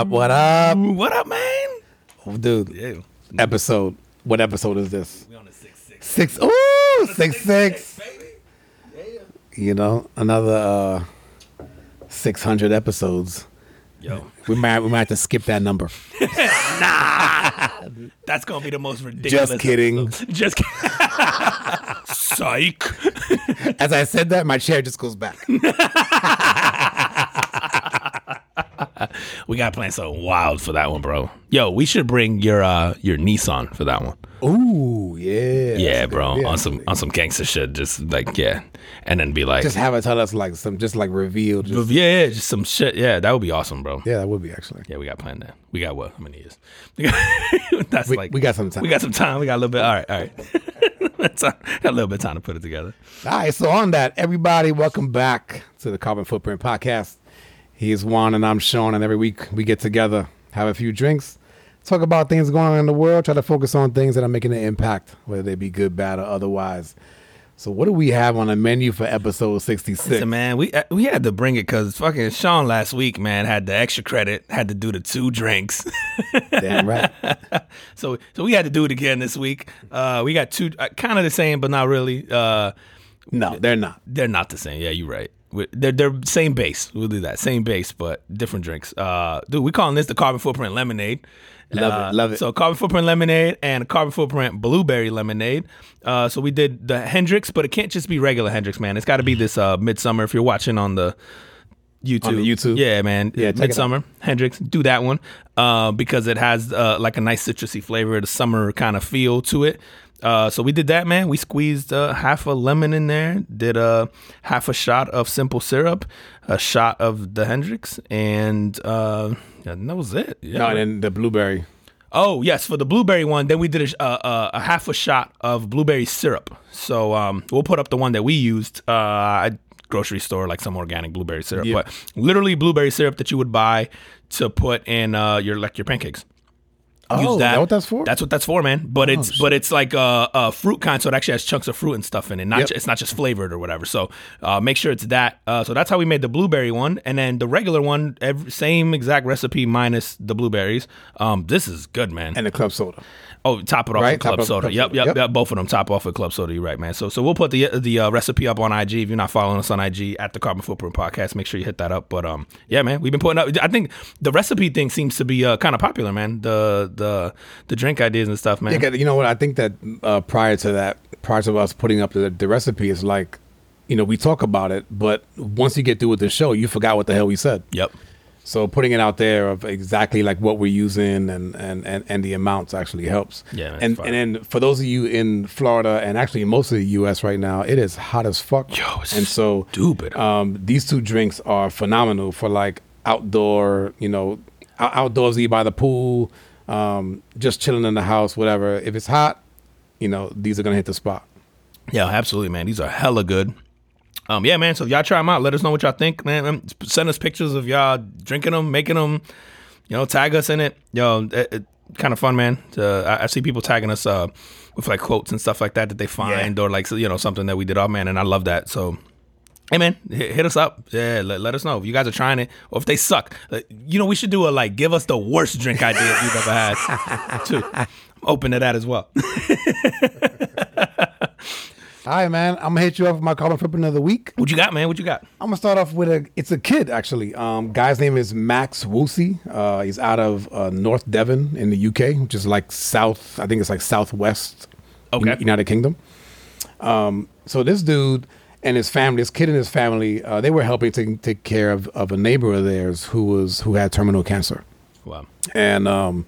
What up? What up? What up, man? Dude, Yeah. episode. What episode is this? We on the six six. Six. Ooh, six, six. baby. You know, another uh, 600 episodes. Yo, We might, we might have to skip that number. Nah, that's gonna be the most ridiculous. Just kidding. episode. Just kidding. Psych. As I said that, my chair just goes back. We gotta plan something wild for that one, bro. Yo, we should bring your uh your Nissan for that one. Ooh, yeah. Yeah, bro. yeah, on some on some gangster shit. Just like yeah, and then be like, Just have it tell us like some, just like reveal. Just, yeah, yeah, just some shit. Yeah, that would be awesome, bro. yeah, that would be actually. Yeah, we got planned that. We got what? How many years? That's We- like we got some time. We got some time. We got a little bit. All right, all right. That's a little bit of time to put it together. All right, so on that, everybody, welcome back to the Carbon Footprint Podcast. He's Juan and I'm Sean, and every week we get together, have a few drinks, talk about things going on in the world, try to focus on things that are making an impact, whether they be good, bad, or otherwise. So, what do we have on the menu for episode 66? Listen, man, we uh, we had to bring it because fucking Sean last week, man, had the extra credit, had to do the two drinks. Damn right. so so we had to do it again this week. Uh, we got two, uh, kind of the same, but not really. Uh, No, they're not. they're not the same. Yeah, you're right. They're they're same base. We'll do that. Same base, but different drinks. Uh, dude, we calling this the carbon footprint lemonade. Love it, Uh, love it. So carbon footprint lemonade and carbon footprint blueberry lemonade. Uh, so we did the Hendrick's, but it can't just be regular Hendrick's, man. It's got to be this uh, midsummer. If you're watching on the YouTube, On the YouTube? yeah, man, Yeah, check it out. midsummer Hendrick's, do that one uh, because it has uh, like a nice citrusy flavor, the summer kind of feel to it. Uh, so we did that, man. We squeezed uh, half a lemon in there, did a half a shot of simple syrup, a shot of the Hendrick's, and uh, and that was it. Yeah. No, and then the blueberry. Oh yes, for the blueberry one, then we did a, uh, uh, a half a shot of blueberry syrup. So um, we'll put up the one that we used uh, at grocery store, like some organic blueberry syrup, Yeah. but literally blueberry syrup that you would buy to put in uh, your like your pancakes. Oh, is that what that's for? Oh, That's what that's for, man. But it's but it's like a, a fruit kind, so it actually has chunks of fruit and stuff in it. Not Yep. ju- it's not just flavored or whatever. So uh, make sure it's that. Uh, so that's how we made the blueberry one, and then the regular one, every, same exact recipe minus the blueberries. Um, this is good, man. and the club soda. Oh, top it off Right? with club Top soda. Club Yep, Soda. yep, Yep. yep. Both of them top off with club soda. You're right, man. So, so we'll put the the uh, recipe up on IG. If you're not following us on IG at the Carbon Footprint Podcast, make sure you hit that up. But um, yeah, man, we've been putting up. I think the recipe thing seems to be uh, kind of popular, man. The the the drink ideas and stuff, man. Yeah, you know what? I think that uh, prior to that, prior to us putting up the, the recipe, is like, you know, we talk about it, but once you get through with the show, you forgot what the hell we said. Yep. So putting it out there of exactly like what we're using and and and, and the amounts actually helps. Yeah, and fire. and then for those of you in Florida and actually most of the U.S. right now, it is hot as fuck. Yo, it's and so stupid. Um, these two drinks are phenomenal for like outdoor, you know, out- outdoorsy by the pool, um, just chilling in the house, whatever. If it's hot, you know, these are gonna hit the spot. Yeah, absolutely, man. These are hella good. Um, yeah, man. So if y'all try them out, let us know what y'all think, man. Um, Send us pictures of y'all drinking them, making them. You know, tag us in it. Yo, it, it, kind of fun, man. Uh, I, I see people tagging us uh, with like quotes and stuff like that that they find, or like you know something that we did. Oh man, and I love that. So. Hey man, hit, us up. Yeah, let, let us know if you guys are trying it or if they suck. Uh, You know, we should do a like give us the worst drink idea you've ever had. too. I'm open to that as well. All right, man. I'm gonna hit you up with my carbon footprint of the week. what you got, man? What you got? I'm gonna start off with a. It's a kid actually. Um, guy's name is Max Woosey. Uh, he's out of uh, North Devon in the UK, which is like south. I think it's like southwest. Okay. United Kingdom. Um, so this dude and his family, this kid and his family, uh, they were helping to take care of, of a neighbor of theirs who was who had terminal cancer. Wow. And um,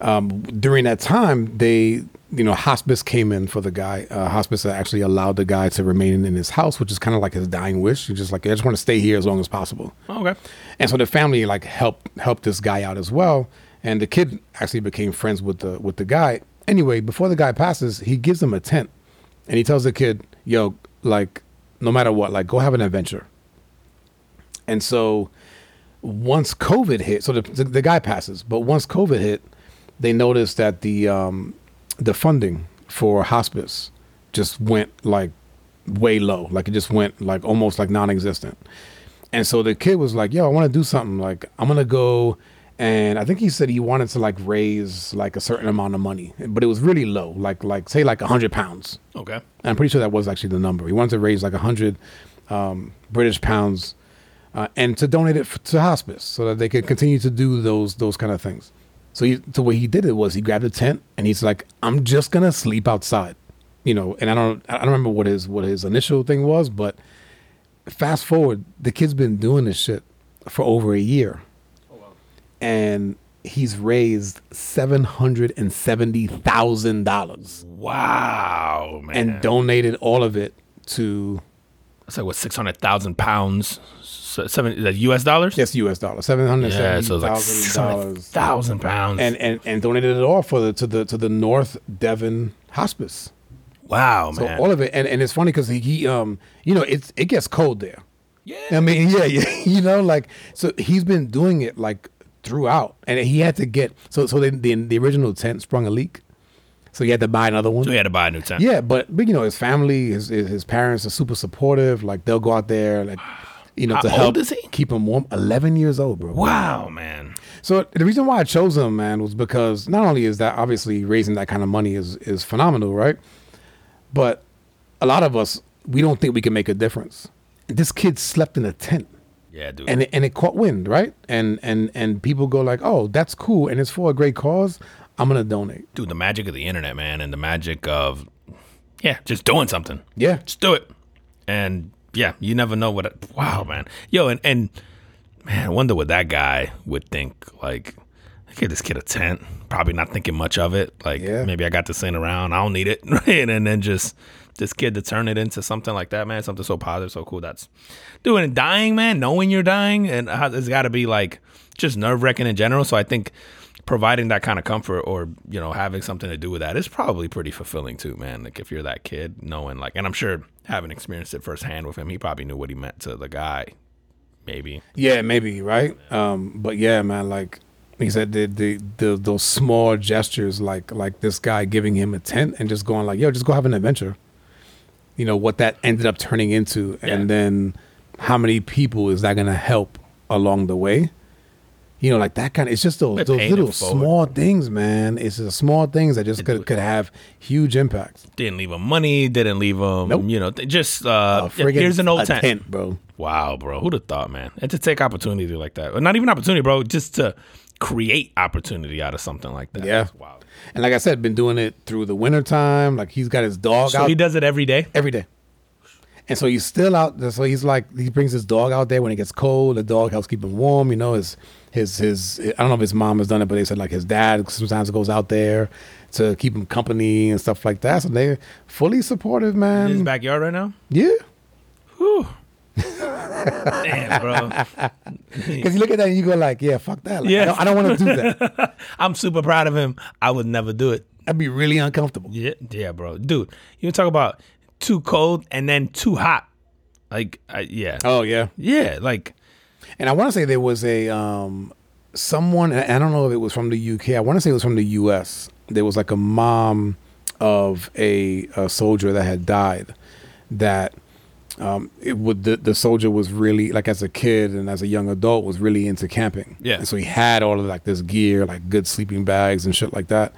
um, during that time, they, you know, hospice came in for the guy. Uh, hospice actually allowed the guy to remain in his house, which is kind of like his dying wish. He's just like, I just want to stay here as long as possible. Okay. And so the family like helped helped this guy out as well. And the kid actually became friends with the with the guy. Anyway, before the guy passes, he gives him a tent, and he tells the kid, "Yo, like, no matter what, like, go have an adventure." And so, once COVID hit, so the the, the guy passes, but once COVID hit, they noticed that the um, the funding for hospice just went like way low, like it just went like almost like non-existent. And so the kid was like, "Yo, I want to do something. Like I'm gonna go and I think he said he wanted to like raise like a certain amount of money, but it was really low, like like say like a hundred pounds. Okay. And I'm pretty sure that was actually the number. He wanted to raise like a hundred um, British pounds uh, and to donate it f- to hospice so that they could continue to do those those kind of things. So he, the way he did it was he grabbed a tent and he's like, I'm just gonna sleep outside, you know. And I don't I don't remember what his what his initial thing was, but fast forward, the kid's been doing this shit for over a year, and he's raised seven hundred and seventy thousand dollars Wow, man. and donated all of it to That's like what six hundred thousand pounds, so seven is that U.S. dollars. just U.S. dollars, seven hundred Yeah, so like six thousand hundred dollars, thousand pounds. and and and donated it all for the to the to the North Devon Hospice. wow, So man. So all of it, and, and it's funny because he, he um you know it's it gets cold there. yeah. I mean, yeah, yeah, you know, like so he's been doing it like throughout, and he had to get so so the the, the original tent sprung a leak, so he had to buy another one. So he had to buy a new tent. Yeah, but but you know his family, his his, his parents are super supportive. Like they'll go out there, like you know, How to old help is he? keep him warm. Eleven years old, bro. Wow, man. So the reason why I chose him, man, was because not only is that obviously raising that kind of money is is phenomenal, right? But a lot of us we don't think we can make a difference. This kid slept in a tent Yeah, dude. and it, and it caught wind, right? And and and people go like, "Oh, that's cool, and it's for a great cause. I'm gonna donate." dude, the magic of the internet, man, and the magic of yeah, just doing something. Yeah, Just do it. And yeah, you never know what. It, Wow, man. Yo, and and man, I wonder what that guy would think. Like, I give this kid a tent. Probably not thinking much of it. Like, Yeah. maybe I got this thing around. I don't need it, right? And then just this kid to turn it into something like that, man. Something so positive, so cool. That's doing and dying, man. Knowing you're dying, and it's got to be like just nerve wracking in general. So I think providing that kind of comfort or you know having something to do with that is probably pretty fulfilling too man like if you're that kid knowing like and i'm sure having experienced it firsthand with him he probably knew what he meant to the guy maybe yeah, maybe right. Um, but yeah, man, like he said, the, the the those small gestures, like like this guy giving him a tent and just going like, "Yo, just go have an adventure." You know what that ended up turning into, Yeah. and then how many people is that gonna help along the way? You know, like that kind of. It's just those those little small things, man. It's the small things that just could could have huge impacts. didn't leave him money didn't leave him Nope. you know just uh yeah, here's an old a tent. bro. wow bro who'd have thought man and to take opportunity like that not even opportunity bro just to create opportunity out of something like that Yeah. Wild And like I said, been doing it through the winter time. Like he's got his dog out. so out he does it every day every day. And so he's still out. So he's like he brings his dog out there when it gets cold. The dog helps keep him warm. You know his his his. I don't know if his mom has done it, but they said like his dad sometimes goes out there to keep him company and stuff like that. So they're fully supportive, man. in his backyard right now Yeah, Whew. Damn, bro. because you look at that and you go like, yeah, fuck that. Like, Yeah. I don't, don't want to do that. I'm super proud of him. I would never do it. I'd be really uncomfortable. Yeah, yeah, bro. Dude, you talk about too cold and then too hot. Like, I, yeah, Oh yeah. yeah, like, And I want to say there was a um, someone. I don't know if it was from the UK. I want to say it was from the US. There was like a mom of a, a soldier that had died. That um, it would the, the soldier was really like as a kid and as a young adult was really into camping. Yeah. And so he had all of like this gear, like good sleeping bags and shit like that.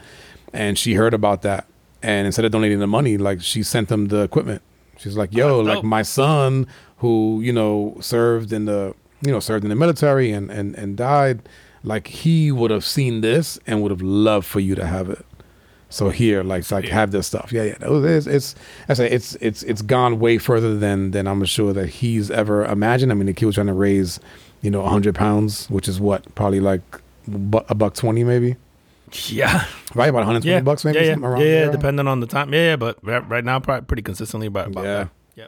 And she heard about that, and instead of donating the money, like she sent them the equipment. She's like, "Yo, like my son who you know served in the you know served in the military and and and died like he would have seen this and would have loved for you to have it so here like it's like Yeah. have this stuff yeah yeah it's it's I say it's it's it's gone way further than than i'm sure that he's ever imagined i mean the kid was trying to raise you know 100 pounds which is what probably like bu- a buck 20 maybe yeah, right about 120 yeah, bucks maybe yeah, yeah, yeah, depending on the time. Yeah, yeah, but right, now, probably pretty consistently about, about Yeah. that. Yeah.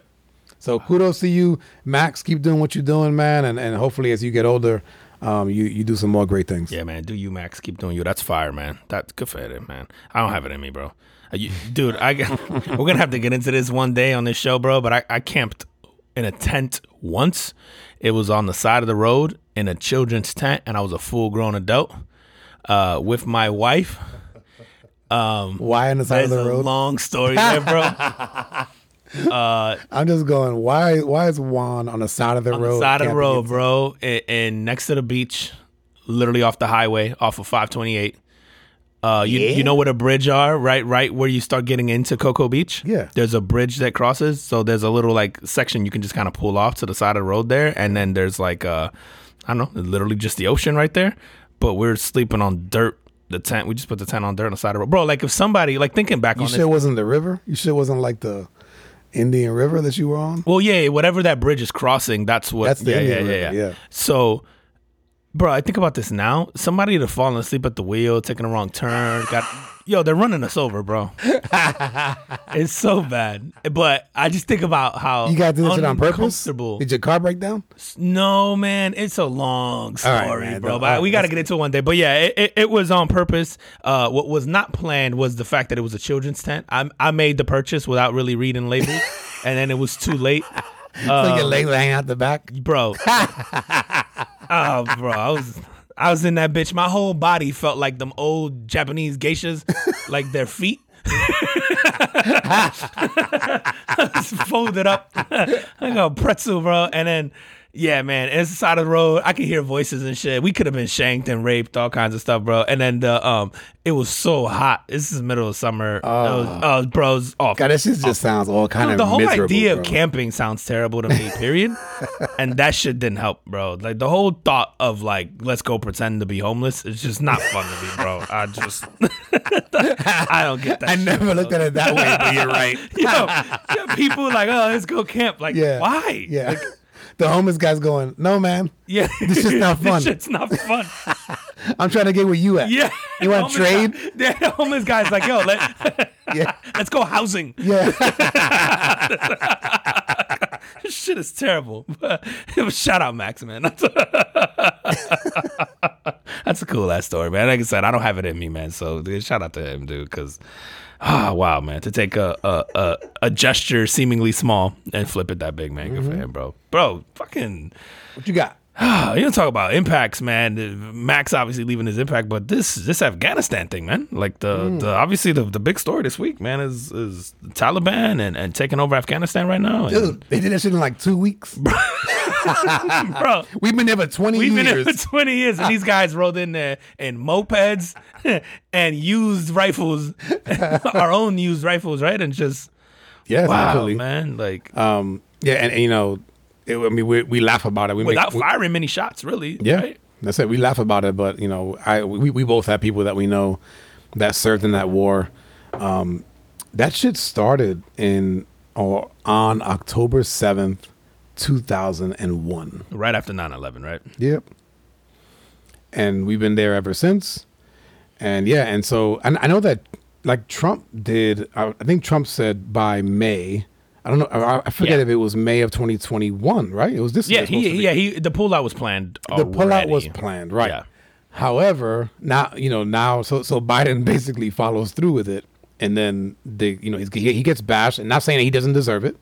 So kudos to you, Max. Keep doing what you're doing, man, and and hopefully as you get older, um, you you do some more great things. Yeah, man. Do you, Max? Keep doing you. That's fire, man. That's good for it, man. I don't have it in me, bro. Uh, you, dude, I we're gonna have to get into this one day on this show, bro. But I, I camped in a tent once. It was on the side of the road in a children's tent, and I was a full grown adult uh, with my wife. Why on the side of the a road? long story there, bro. I'm just going. Why why is Juan on the side of the on road? the side of the road, bro, and, and next to the beach. literally off the highway, off of 528. Uh, you Yeah? you know where the bridge are, right? Right where you start getting into Cocoa Beach. Yeah. There's a bridge that crosses, so there's a little like section you can just kind of pull off to the side of the road there, and then there's like uh, I don't know, literally just the ocean right there. But we're sleeping on dirt. The tent, we just put the tent on dirt on the side of the road, bro. Like if somebody, like thinking back You on sure this, it wasn't the river? You sure it wasn't like the Indian River that you were on? Well, yeah, whatever that bridge is crossing, that's what. That's the yeah, yeah, Indian yeah, River, yeah, yeah. So, bro, I think about this now. Somebody to falling asleep at the wheel, taking a wrong turn, got yo, they're running us over, bro. it's so bad. But I just think about how You got to do this on purpose? Did your car break down? No, man, it's a long right, story, man. bro. But right, we got to get into it one day. But yeah, it, it, it was on purpose. Uh, what was not planned was the fact that it was a children's tent. I I made the purchase without really reading labels, and then it was too late. so Uh, your legs hanging out the back? bro. oh, bro, I was I was in that bitch. My whole body felt like them old Japanese geishas, like their feet. Folded up like a pretzel, bro. And then, yeah, man, it's the side of the road. I could hear voices and shit. We could have been shanked and raped, all kinds of stuff, bro. And then the um, it was so hot. This is middle of summer. Was, oh, bro, it was awful. God, this shit just sounds all kind Dude, of the whole miserable, idea bro. of camping sounds terrible to me, period. and that shit didn't help, bro. Like the whole thought of like, let's go pretend to be homeless is just not fun to me, bro. I just I don't get that. I shit, never bro. looked at it that way, but you're right. Yo, yo, people like, oh, let's go camp. Like, Yeah. why? Yeah. The homeless guy's going, no, man. Yeah. This shit's not fun. this shit's not fun. I'm trying to get where you at. Yeah. You want Homeless trade? guy- the homeless guy's like, yo, let, Yeah. let's go housing. Yeah. This shit is terrible. Shout out Max, man. That's a cool ass story, man. Like I said, I don't have it in me, man. So dude, shout out to him, dude, because ah, wow, man, to take a, a a a gesture seemingly small and flip it that big, man. Good for him, bro. Bro, fucking. what you got? you don't talk about impacts, man. Max obviously leaving his impact, but this this Afghanistan thing, man. Like the, the obviously the, the big story this week, man, is is the Taliban and, and taking over Afghanistan right now. And- Dude, they did that shit in like two weeks. bro. We've been there for 20 We've been years. here for 20 years, and these guys rolled in there in mopeds and used rifles, our own used rifles, right? And just yeah, wow, actually. man, like Um, yeah, and, and, you know, it, I mean, we, we laugh about it. We without make, we- firing many shots, really. Yeah, right? that's it. We laugh about it, but you know, I we, we both have people that we know that served in that war. Um, that shit started in or on October seventh, two thousand and one. right after 9/11, right? Yep. And we've been there ever since. And yeah, and so and I know that like Trump did. I, I think Trump said by May. I don't know. I, I forget Yeah. if it was May of 2021, right? It was this. Yeah, year he, yeah, he. The pullout was planned. the pullout was planned, right? Yeah. However, now you know now, so so Biden basically follows through with it, and then the you know he's, he he gets bashed, and not saying that he doesn't deserve it,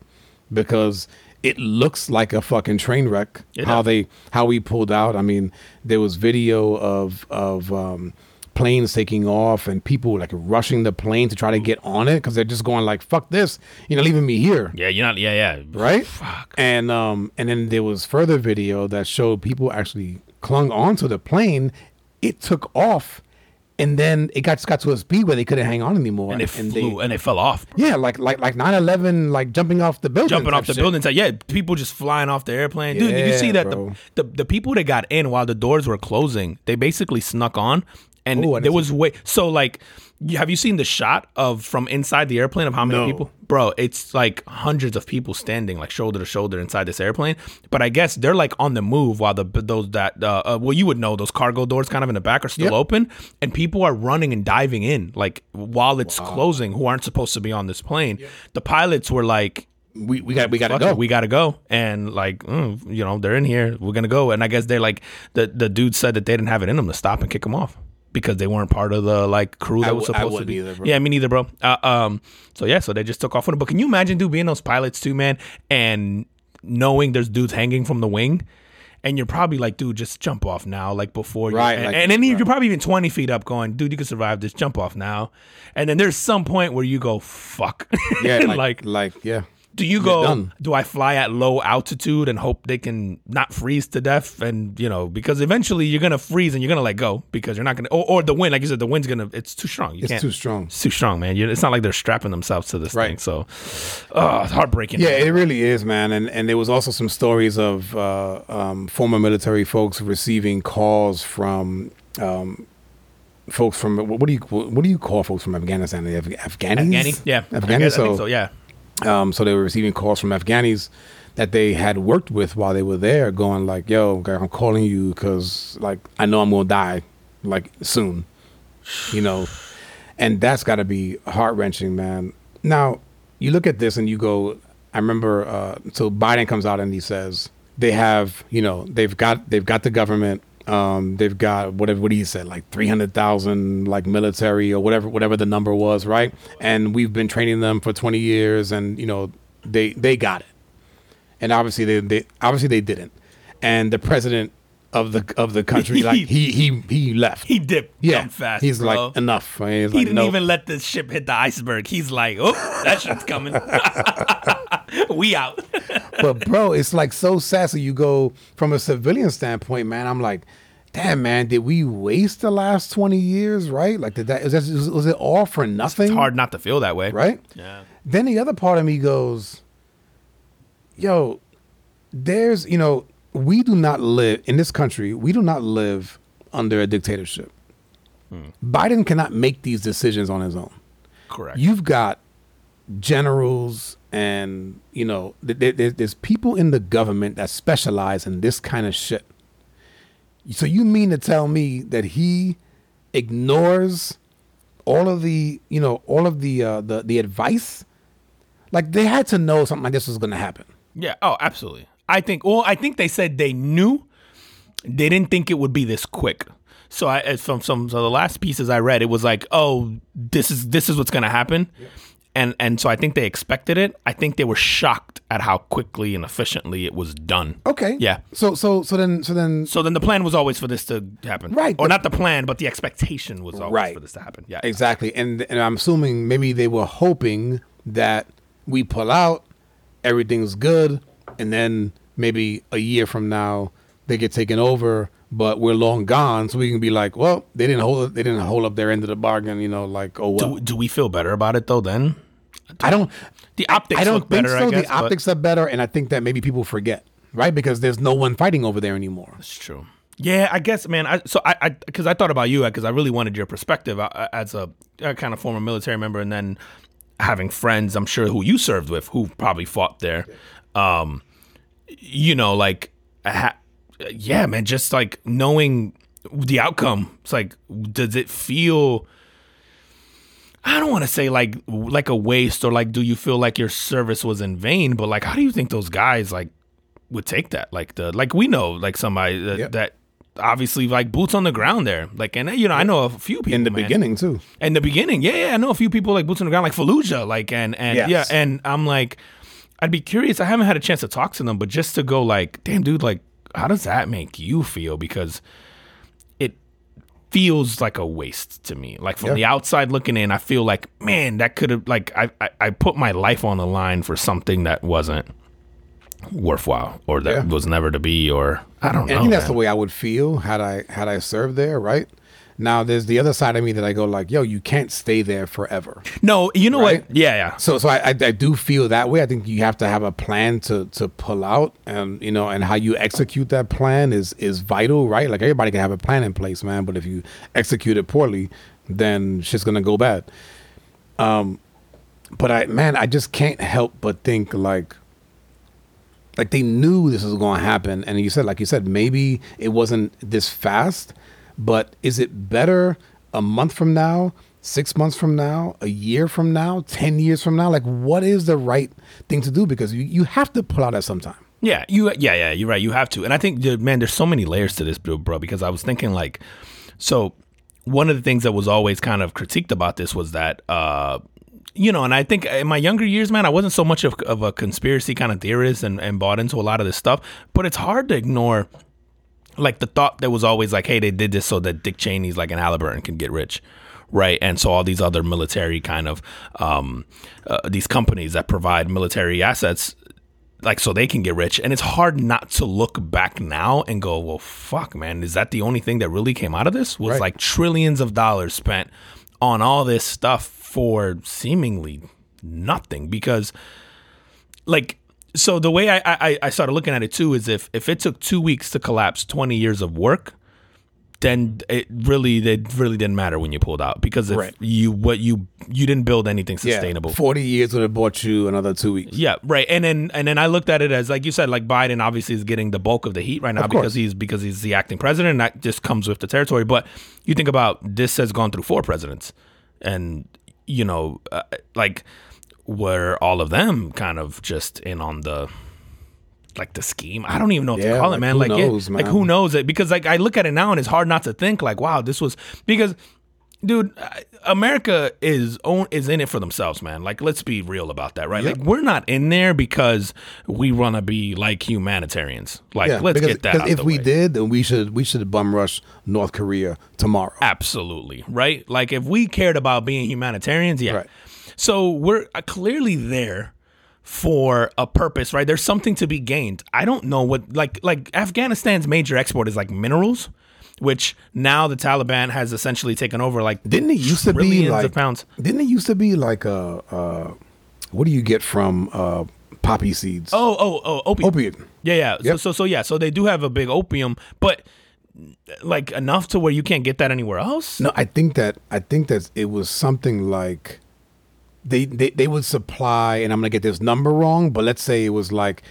because it looks like a fucking train wreck It how does. they how we pulled out. I mean, there was video of of um, planes taking off and people like rushing the plane to try to get on it because they're just going like fuck this, you know, leaving me here Yeah, you're not. Yeah, yeah. right? Fuck. And um, and then there was further video that showed people actually clung onto the plane. It took off, and then it got just got to a speed where they couldn't hang on anymore. And it they- flew and it fell off. bro. yeah, like like like 9-11, like jumping off the building, Jumping off the shit. building, so yeah, people just flying off the airplane. Dude, did you see that the, the the people that got in while the doors were closing, they basically snuck on, and Oh, I there was way. So like, have you seen the shot of from inside the airplane of how many No. people? Bro, it's like hundreds of people standing like shoulder to shoulder inside this airplane. But I guess they're like on the move while the those that uh, uh, well you would know those cargo doors kind of in the back are still Yep. open, and people are running and diving in like while it's closing who aren't supposed to be on this plane. The pilots were like We we got we got to go. it, we gotta go. And like, mm, you know, they're in here. We're gonna go. And I guess they're like, the the dude said that they didn't have it in them to stop and kick them off because they weren't part of the like crew that I was w- I supposed to be. either. Yeah, me neither, bro. Uh, um, so yeah, so they just took off on it. But can you imagine, dude, being those pilots too, man, and knowing there's dudes hanging from the wing. And you're probably like, dude, just jump off now, like before. you- Right, And, like- and then you're probably even 20 feet up, going, dude, you can survive this. Jump off now. And then there's some point where you go, fuck. yeah, like, like like yeah. Do you go? Do I fly at low altitude and hope they can not freeze to death? And you know, because eventually you're gonna freeze and you're gonna let go because you're not gonna. Or, or the wind, like you said, the wind's gonna. It's too strong. You It's too strong. It's too strong, man. You, it's not like they're strapping themselves to this Right. thing. So, oh, it's heartbreaking. Yeah, it really is, man. And and there was also some stories of uh, um, former military folks receiving calls from um, folks from what do you what do you call folks from Afghanistan? The Af- Afghanis? Afghani? Yeah. I Afghanis. guess- I So, so. Yeah. Um, so they were receiving calls from Afghanis that they had worked with while they were there, going like, "Yo, I'm calling you because like I know I'm gonna die like soon," you know, and that's got to be heart wrenching, man. Now you look at this and you go, I remember. Uh, so Biden comes out and he says they have, you know, they've got they've got the government. Um, they've got whatever what he said, like three hundred thousand, like military or whatever, whatever the number was, right? And we've been training them for twenty years, and you know, they they got it. And obviously they, they obviously they didn't. And the president of the of the country, like he he he left. He dipped yeah, fast. he's bro. like enough. He's He like, didn't "Nope." even let the ship hit the iceberg. He's like, oh, that shit's coming. we out. but bro, it's like so sassy. You go from a civilian standpoint, man. I'm like, damn, man, did we waste the last twenty years? Right? Like, did that was, that, was it all for nothing? It's hard not to feel that way. right? Yeah. Then the other part of me goes, yo, there's you know, we do not live in this country. We do not live under a dictatorship. Hmm. Biden cannot make these decisions on his own. Correct. You've got generals and you know th- th- th- there's people in the government that specialize in this kind of shit so you mean to tell me that he ignores all of the you know all of the uh the, the advice like they had to know something like this was going to happen Yeah. Oh, absolutely. I think. Well, I think they said they knew. They didn't think it would be this quick. So I, as from some so the last pieces I read, it was like, oh, this is this is what's going to happen, and and so I think they expected it. I think they were shocked at how quickly and efficiently it was done. okay Yeah. so so so then so then So then the plan was always for this to happen, Right, Or but- not the plan, but the expectation was always Right. for this to happen. Yeah. Exactly. And and I'm assuming maybe they were hoping that we pull out, everything's good, and then maybe a year from now they get taken over, but we're long gone, so we can be like, well, they didn't hold they didn't hold up their end of the bargain, you know, like oh well. Do, do we feel better about it though? Then I don't the optics I don't look think better. so. Guess, the optics are better, and I think that maybe people forget, right? Because there's no one fighting over there anymore. That's true. Yeah, I guess, man. I, so I, I, because I thought about you, because I really wanted your perspective uh, as a, a kind of former military member, and then having friends, I'm sure who you served with, who probably fought there. Um, you know, like, ha- yeah, man, just like knowing the outcome. It's like, does it feel? I don't want to say like like a waste or like do you feel like your service was in vain, but like how do you think those guys like would take that? Like the like we know like somebody that, Yep. that obviously like boots on the ground there. Like and you know I know a few people In the man. beginning too. In the beginning, yeah, yeah, I know a few people like boots on the ground, like Fallujah, like and and Yes. yeah, and I'm like, I'd be curious. I haven't had a chance to talk to them, but just to go like, damn, dude, like, how does that make you feel? Because feels like a waste to me. Like from Yeah. the outside looking in, I feel like, man, that could have like I, I I put my life on the line for something that wasn't worthwhile or that Yeah. was never to be or I don't And I think that's man. the way I would feel had I had I served there, right? Now there's the other side of me that I go like, yo, you can't stay there forever. no, you know Right? what? Yeah, yeah. So, so I, I, I do feel that way. I think you have to have a plan to to pull out, and you know, and how you execute that plan is is vital, right? Like everybody can have a plan in place, man, but if you execute it poorly, then shit's gonna go bad. Um, but I, man, I just can't help but think like, like they knew this was going to happen, and you said, like you said, maybe it wasn't this fast, but is it better a month from now, six months from now, a year from now, ten years from now? Like, what is the right thing to do? Because you, you have to pull out at some time. Yeah, you. Yeah, yeah, you're right. You have to, and I think, man, there's so many layers to this, bro. bro, Because I was thinking, like, so one of the things that was always kind of critiqued about this was that, uh, you know, and I think in my younger years, man, I wasn't so much of, of a conspiracy kind of theorist and, and bought into a lot of this stuff, but it's hard to ignore. Like the thought that was always like, hey, they did this so that Dick Cheney's like an Halliburton can get rich, right? And so all these other military kind of um, uh, these companies that provide military assets, like so they can get rich. And it's hard not to look back now and go, well, fuck, man, is that the only thing that really came out of this? Was Right. like trillions of dollars spent on all this stuff for seemingly nothing because like so the way I, I I started looking at it too is if if it took two weeks to collapse twenty years of work, then it really it really didn't matter when you pulled out because if Right. you what you you didn't build anything sustainable. Yeah, Forty years would have bought you another two weeks. Yeah, right. And then and then I looked at it as like you said, like Biden obviously is getting the bulk of the heat right now because he's because he's the acting president. And that just comes with the territory. But you think about this has gone through four presidents, and you know, uh, like were all of them kind of just in on the like the scheme. I don't even know what to Yeah, call it, man. who Like, knows, like man? who knows it? Because like I look at it now and it's hard not to think like, wow, this was because dude, America is own is in it for themselves, man. Like, let's be real about that, right? Yep. Like, we're not in there because we want to be like humanitarians. Like, let's because, get that. if we way. did, then we should we should bum rush North Korea tomorrow. absolutely right. Like, if we cared about being humanitarians, yeah. Right. So we're uh, clearly there for a purpose, right? There's something to be gained. I don't know what like like Afghanistan's major export is like minerals. Which now the Taliban has essentially taken over, like Didn't it used to be like of pounds. Didn't it used to be like a uh, what do you get from uh, poppy seeds? Oh, oh, oh, opium. opiate. Yeah, yeah. So, so, so, yeah. So they do have a big opium, but like enough to where you can't get that anywhere else. No, I think that I think that it was something like they they, they would supply, and I'm gonna get this number wrong, but let's say it was like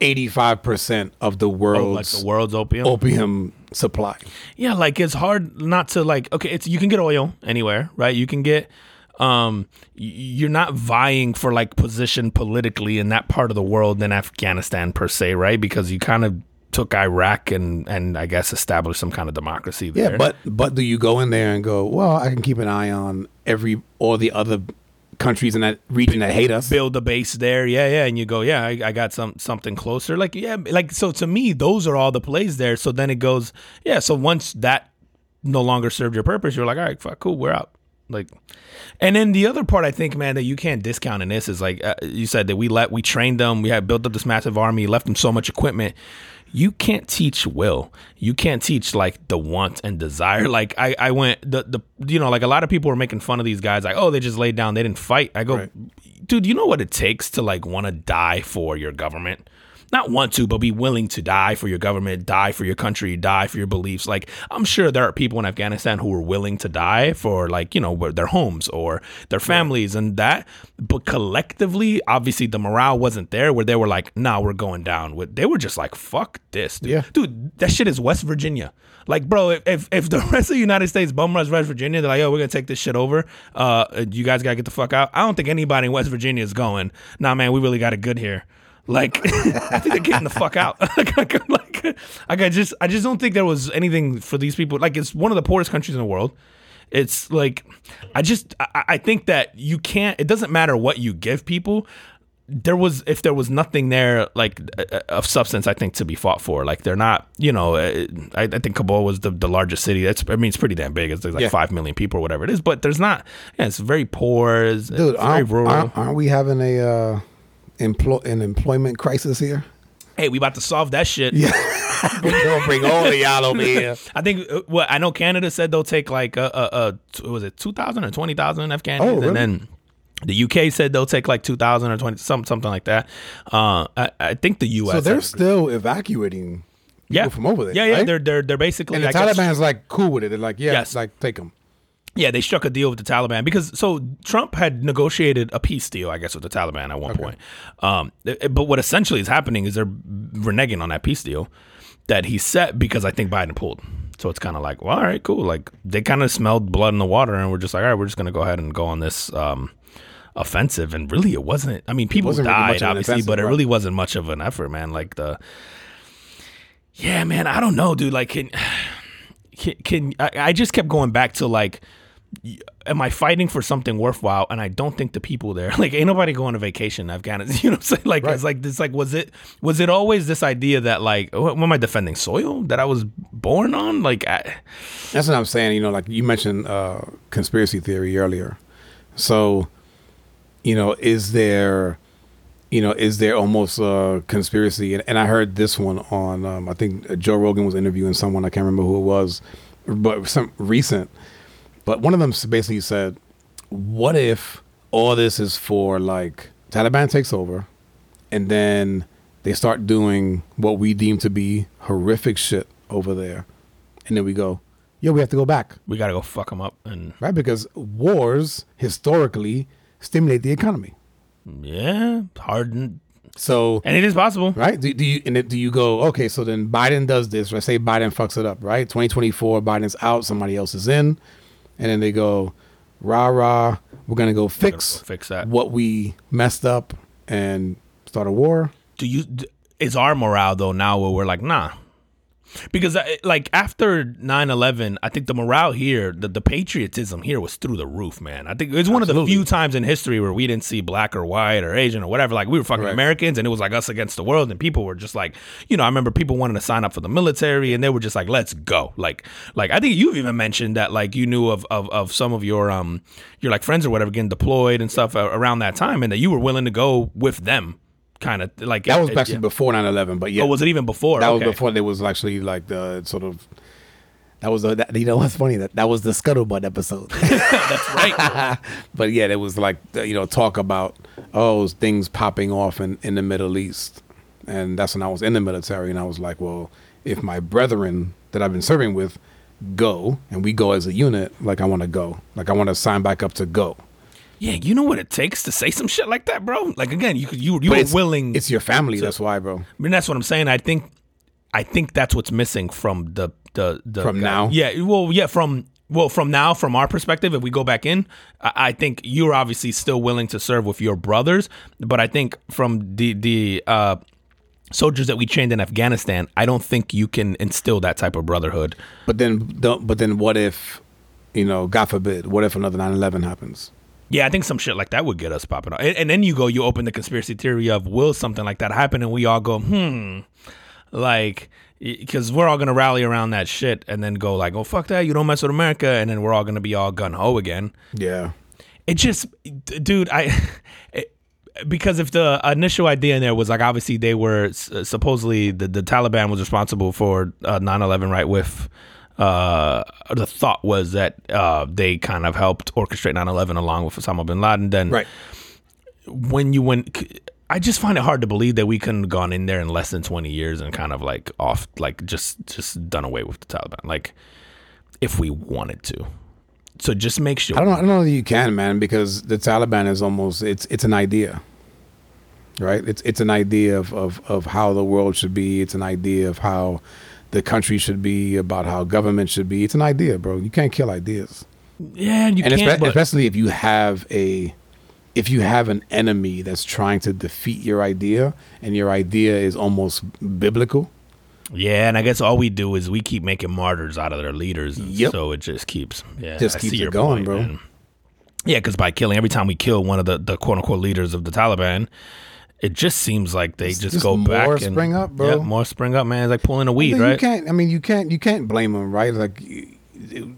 85 percent of the Oh, like world's the world's opium. opium supply. Yeah, like it's hard not to like. Okay, it's you can get oil anywhere, right? You can get. Um, you're not vying for like position politically in that part of the world than Afghanistan per se, right? Because you kind of took Iraq and and I guess established some kind of democracy there. Yeah, but but do you go in there and go, well, I can keep an eye on every all the other countries in that region that hate us? build a base there. Yeah, yeah. And you go, yeah, I, I got some something closer. Like, yeah, like so to me, those are all the plays there. So then it goes, yeah. So once that no longer served your purpose, you're like, all right, fuck, cool, we're out. Like, and then the other part I think, man, that you can't discount in this is like uh, you said that we let we trained them, we had built up this massive army, left them so much equipment. You can't teach will. You can't teach like the want and desire. Like I, I went the the you know like a lot of people were making fun of these guys like oh they just laid down they didn't fight. I go, Right. dude, you know what it takes to like want to die for your government? Not want to, but be willing to die for your government, die for your country, die for your beliefs. Like, I'm sure there are people in Afghanistan who are willing to die for, like, you know, their homes or their families and that. But collectively, obviously, the morale wasn't there where they were like, nah, we're going down. They were just like, fuck this. Dude. Yeah. Dude, that shit is West Virginia. Like, bro, if, if, if the rest of the United States bum rush West Virginia, they're like, yo, we're going to take this shit over. Uh, you guys got to get the fuck out. I don't think anybody in West Virginia is going, nah, man, we really got it good here. Like, I think they're getting the fuck out. like, I just, I just don't think there was anything for these people. Like, it's one of the poorest countries in the world. It's like, I just, I, I think that you can't. It doesn't matter what you give people. There was, if there was nothing there, like uh, of substance, I think to be fought for. Like, they're not, you know. uh, I, I think Kabul was the, the largest city. That's, I mean, it's pretty damn big. It's like Yeah. five million people or whatever it is. But there's not. Yeah, it's very poor. It's, Dude, it's very aren't, rural. aren't, aren't we having a uh, employ an employment crisis here? hey, we about to solve that shit. Yeah, we're gonna bring all of y'all over here. I think uh, what I know Canada said they'll take like a was it two thousand or twenty thousand Afghans, Oh, really? and then the UK said they'll take like two thousand or twenty some something like that. Uh, I, I think the US. So they're still evacuating people yeah from over there. Yeah, yeah, right? they're they're they're basically. and the I guess- Taliban's like cool with it. They're like, yeah, Yes. like take them. Yeah, they struck a deal with the Taliban because so Trump had negotiated a peace deal, I guess, with the Taliban at one point. Um, but what essentially is happening is they're reneging on that peace deal that he set because I think Biden pulled. So it's kind of like, well, all right, cool. Like they kind of smelled blood in the water, and we're just like, all right, we're just gonna go ahead and go on this um, offensive. And really, it wasn't. I mean, people wasn't really died, obviously, but it right. really wasn't much of an effort, man. Like the, yeah, man, I don't know, dude. Like, can can, can I, I just kept going back to like am I fighting for something worthwhile? And I don't think the people there, like, ain't nobody going to vacation in Afghanistan. You know what I'm saying? Like, it's like this. Like, was it was it always this idea that like, what, what am I defending soil that I was born on? Like, I, That's what I'm saying. You know, like you mentioned uh, conspiracy theory earlier. So, you know, is there, you know, is there almost a conspiracy? And, and I heard this one on, um, I think Joe Rogan was interviewing someone. I can't remember who it was, but some recent. But one of them basically said, "What if all this is for like Taliban takes over, and then they start doing what we deem to be horrific shit over there, and then we go, yo, we have to go back, we gotta go fuck them up. And right? Because wars historically stimulate the economy. yeah, hard, So and it is possible. right? Do, do you and it, do you go okay? So then Biden does this. Let's say Biden fucks it up, right? Twenty twenty four, Biden's out, somebody else is in, and then they go, rah rah, we're gonna go fix fix that. what we messed up and start a war. do you is our morale though now where we're like nah because uh, like after 9-11 i think the morale here the, the patriotism here was through the roof man. I think it's one of the few times in history where we didn't see black or white or asian or whatever. Like we were fucking Right. americans and it was like us against the world and people were just like you know i remember people wanting to sign up for the military and they were just like let's go. Like like i think you've even mentioned that like you knew of of, of some of your um your like friends or whatever getting deployed and stuff around that time and that you were willing to go with them kind of like That was it- actually yeah. before 9-11, but yeah, Oh, was it even before? that Okay. was before there was actually like the sort of that was the that, you know what's funny that that was the scuttlebutt episode. That's right. but yeah, there was like you know talk about oh things popping off in in the Middle East, and that's when I was in the military, and I was like, well, if my brethren that I've been serving with go and we go as a unit, like I want to go, like I want to sign back up to go. Yeah, you know what it takes to say some shit like that, bro. Like again, you you you were it's, willing. It's your family, that's why, bro. I mean, that's what I'm saying. I think, I think that's what's missing from the the the From now? Yeah, well, yeah, from well, from now, from our perspective, if we go back in, I, I think you're obviously still willing to serve with your brothers, but I think from the the uh, soldiers that we trained in Afghanistan, I don't think you can instill that type of brotherhood. But then, but then, what if, you know, God forbid, what if another 9-11 happens? Yeah, I think some shit like that would get us popping up. And, and then you go, you open the conspiracy theory of will something like that happen, and we all go, hmm, like, because we're all gonna rally around that shit, and then go like, oh fuck that, you don't mess with America, and then we're all gonna be all gun ho again. Yeah. It just, dude, I. It, because if the initial idea in there was like obviously they were supposedly the, the Taliban was responsible for uh, 9/11 right with uh, the thought was that uh, they kind of helped orchestrate 9/11 along with Osama bin Laden then Right. when you went I just find it hard to believe that we couldn't have gone in there in less than 20 years and kind of like off like just just done away with the Taliban like if we wanted to so just make sure I don't know. I don't know that you can, man, because the Taliban is almost it's it's an idea, right? It's it's an idea of of of how the world should be. It's an idea of how the country should be, about how government should be. It's an idea, bro. You can't kill ideas, yeah you and can't espe- especially if you have a if you have an enemy that's trying to defeat your idea, and your idea is almost biblical. Yeah, and I guess all we do is we keep making martyrs out of their leaders, and Yep. so it just keeps, yeah, Just I keeps see it going, point, bro. man. Yeah, because by killing every time we kill one of the, the quote unquote leaders of the Taliban, it just seems like they just, just go back more and spring up, bro. Yeah, more spring up, man. It's like pulling a weed, Then right? You can't. I mean, you can't. You can't blame them, right? Like, it-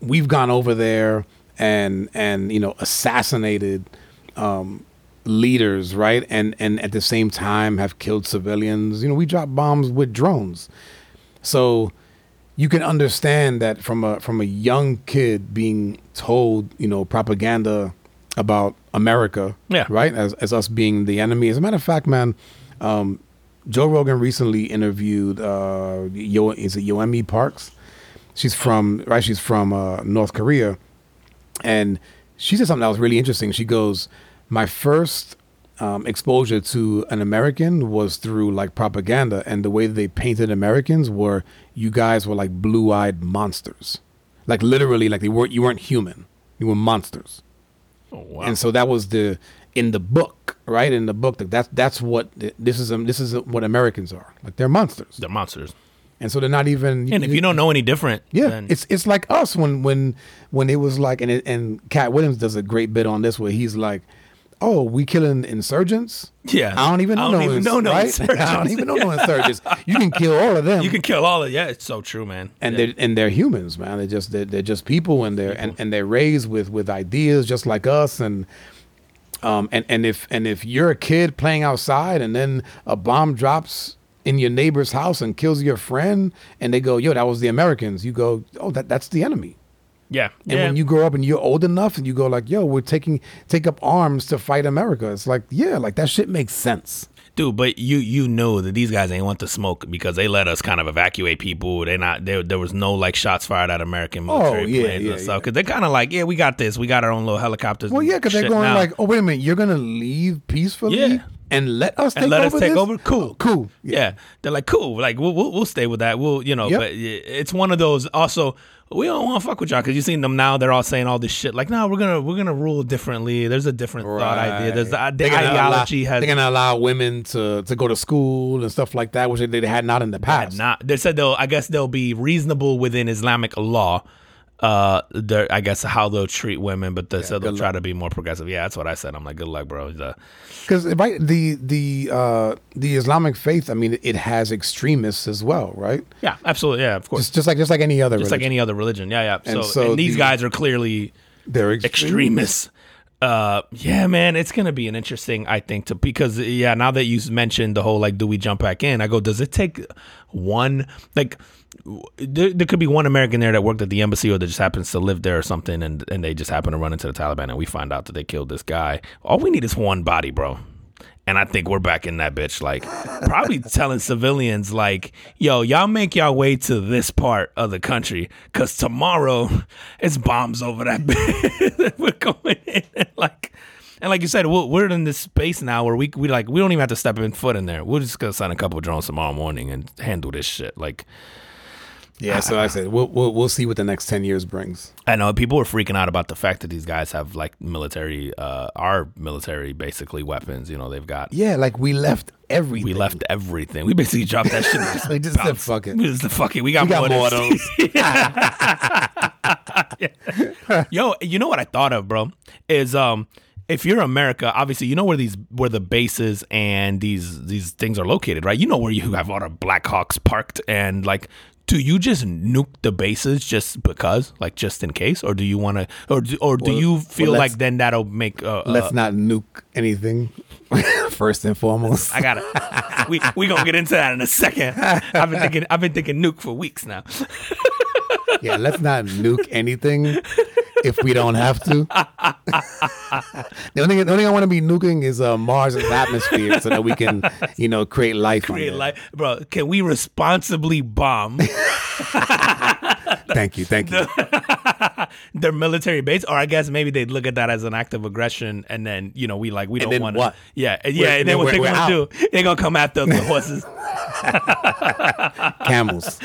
we've gone over there and and you know assassinated um, leaders, right? And and at the same time have killed civilians. You know, we drop bombs with drones, so you can understand that from a from a young kid being told, you know, propaganda about America, Yeah. right, as as us being the enemy. As a matter of fact, man, um, Joe Rogan recently interviewed uh, Yo, is it Yeonmi Parks? She's from right. She's from uh, North Korea, and she said something that was really interesting. She goes, "My first um, exposure to an American was through like propaganda, and the way they painted Americans were you guys were like blue-eyed monsters, like literally, like they weren't you weren't human, you were monsters." Oh, wow. And so that was the in the book, right? In the book, that that's that's what this is. Um, this is what Americans are like. They're monsters. They're monsters. and so they're not even. And if you don't know any different, Yeah, then it's it's like us when when when it was like and it, and Katt Williams does a great bit on this where he's like, "Oh, we killing insurgents." Yeah. I don't even know I don't even know no right? insurgents. I don't even know no insurgents. You can kill all of them, you can kill all of yeah. It's so true, man. and Yeah. they're and they're humans, man. They're just they're, they're just people, and they're and, and they're raised with with ideas just like us, and um and and if and if you're a kid playing outside and then a bomb drops in your neighbor's house and kills your friend, and they go, "Yo, that was the Americans," you go, "Oh, that that's the enemy." Yeah. And yeah. when you grow up and you're old enough and you go like, yo, we're taking take up arms to fight America. It's like, yeah, like that shit makes sense. Dude, but you you know that these guys ain't want to smoke because they let us kind of evacuate people. They not there. There was no like shots fired at American oh, military Oh, yeah, planes yeah, and stuff yeah. because they're kind of like, yeah, we got this. We got our own little helicopters. Well, yeah, because they're going now. like, oh wait a minute, you're gonna leave peacefully Yeah. and let us take and let over us take this? over. Cool, oh, cool. Yeah. they're like cool. Like we'll we'll, we'll stay with that. We'll you know. Yep. But it's one of those. Also, we don't want to fuck with y'all because you seen them now. They're all saying all this shit. Like, no, we're gonna we're gonna rule differently. There's a different thought idea. There's the, the ideology allow, has They're gonna allow women to to go to school and stuff like that, which they, they had not in the had past. not. They said they'll. I guess they'll be reasonable within Islamic law. Uh, I guess how they'll treat women, but they said they'll try to be more progressive. Yeah, that's what I said. I'm like, good luck, bro. Because right, the the uh, the Islamic faith, I mean, it has extremists as well, right? yeah, absolutely. Yeah, of course. Just just like just like any other, Just like religion. any other religion. Yeah, yeah. So, And so and these the- guys are clearly they're extremists. Uh, yeah, man, it's gonna be an interesting, I think, to because yeah, now that you mentioned the whole like, do we jump back in? I go, does it take one like? There, there could be one American there that worked at the embassy or that just happens to live there or something, and and they just happen to run into the Taliban, and we find out that they killed this guy. All we need is one body, bro. And I think we're back in that bitch, like probably telling civilians, like, "Yo, y'all make y'all way to this part of the country, cause tomorrow it's bombs over that bitch. we're going like, and like you said, we're, we're in this space now where we we like we don't even have to step in foot in there. We're just gonna send a couple of drones tomorrow morning and handle this shit. Like, Yeah, so like I said, we'll, we'll we'll see what the next ten years brings. I know people were freaking out about the fact that these guys have like military, uh, our military basically weapons. You know, they've got Yeah, like we left everything. We left everything. We basically dropped that shit. We just said. "Fuck it." We just said, fuck it. We got, We got more, more of of those. Yo, you know what I thought of, bro? Is um, if you're America, obviously you know where these where the bases and these these things are located, right? You know where you have all the Blackhawks parked and like. Do you just nuke the bases just because, like, just in case, or do you want to, or do, or do Well- you feel well, like then that'll make? Uh, Let's uh, not nuke anything first and foremost. I gotta. we we gonna get into that in a second. I've been thinking. I've been thinking nuke for weeks now. yeah, let's not nuke anything if we don't have to. the only thing, the only thing I want to be nuking is uh, Mars's atmosphere so that we can, you know, create life. on Create life, bro. Can we responsibly bomb Thank you, thank you. their military base? Or I guess maybe they'd look at that as an act of aggression, and then you know we like we don't want what? Yeah, and yeah. We're- and then what they're gonna do? They're gonna come after the horses. Camels.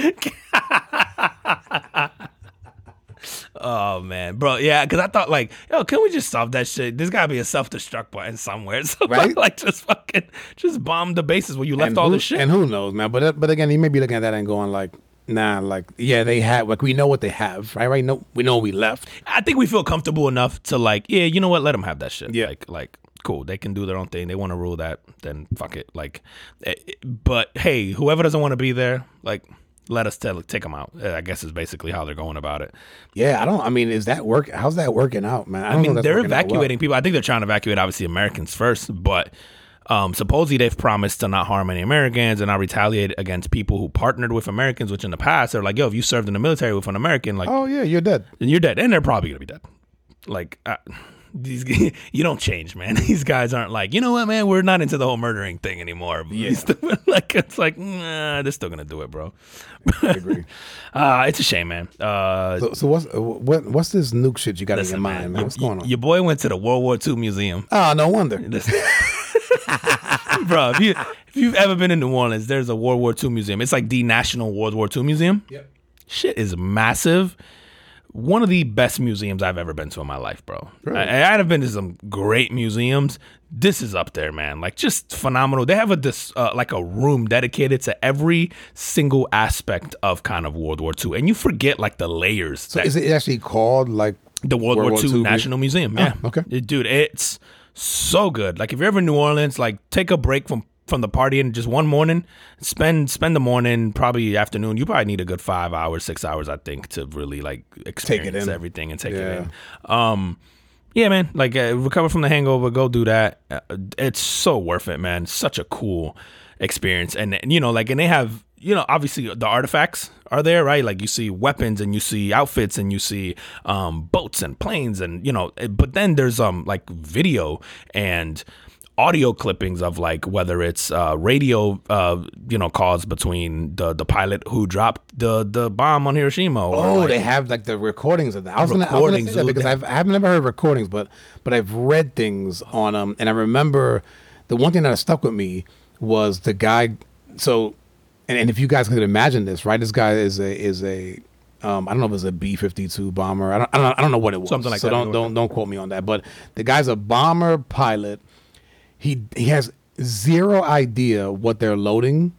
Oh man, bro, yeah, because I thought like, yo, can we just solve that shit? There's gotta be a self destruct button somewhere, so Right? like just fucking just bomb the bases where you left and all who, the shit. And who knows, man? But but again, you may be looking at that and going like, nah, like yeah, they have like we know what they have, right? Right? No, we know we left. I think we feel comfortable enough to like, yeah, you know what? Let them have that shit. Yeah. Like, like, cool. They can do their own thing. They want to rule that, then fuck it. Like, eh, eh, but hey, whoever doesn't want to be there, like, let us tell, take them out. Eh, I guess is basically how they're going about it. Yeah, I don't. I mean, is that work? How's that working out, man? I, I mean, they're out well. evacuating people. I think they're trying to evacuate obviously Americans first, but. Um, supposedly they've promised to not harm any Americans and not retaliate against people who partnered with Americans, which in the past they're like, yo, if you served in the military with an American, like Oh yeah, you're dead. you're dead, and they're probably gonna be dead. Like uh, these, you don't change, man. These guys aren't like, you know what, man, we're not into the whole murdering thing anymore. Yeah, like it's like, nah, they're still gonna do it, bro. I agree. Uh, it's a shame, man. Uh, so, so what's uh, what what's this nuke shit you got in your mind, man? What's going on? Your boy went to the World War II museum. oh, no wonder. Bro, if you if you've ever been in New Orleans, there's a World War II museum. It's like the national World War II museum. Yep. Shit is massive. One of the best museums I've ever been to in my life, bro. I, I've been to some great museums. This is up there, man. Like just phenomenal. They have a this uh, like a room dedicated to every single aspect of kind of World War II, and you forget like the layers. So that- is it actually called like the World, World War II II National Museum. Yeah. okay. Uh, Dude, it's so good. Like if you're ever in New Orleans, like take a break from from the party and just one morning, spend spend the morning, probably afternoon. You probably need a good five hours, six hours, I think, to really like experience in. everything and take Yeah. it in. Um, yeah, man. Like uh, recover from the hangover, go do that. Uh, it's so worth it, man. Such a cool experience, and, and you know, like, and they have, you know, obviously the artifacts are there, right? Like you see weapons and you see outfits and you see um, boats and planes and you know, eh, but then there's um like video and audio clippings of like whether it's uh, radio uh, you know calls between the the pilot who dropped the the bomb on Hiroshima Oh, like- they have like the recordings of that. I was was gonna say that because I've, I haven't never heard recordings, but but I've read things on them, and I remember the one thing that stuck with me was the guy. So, and, and if you guys could imagine this, right? This guy is a is a um, I don't know if it's a B fifty two bomber. I don't, I don't I don't know what it was. Something like so that. don't don't don't quote me on that. But the guy's a bomber pilot. He he has zero idea what they're loading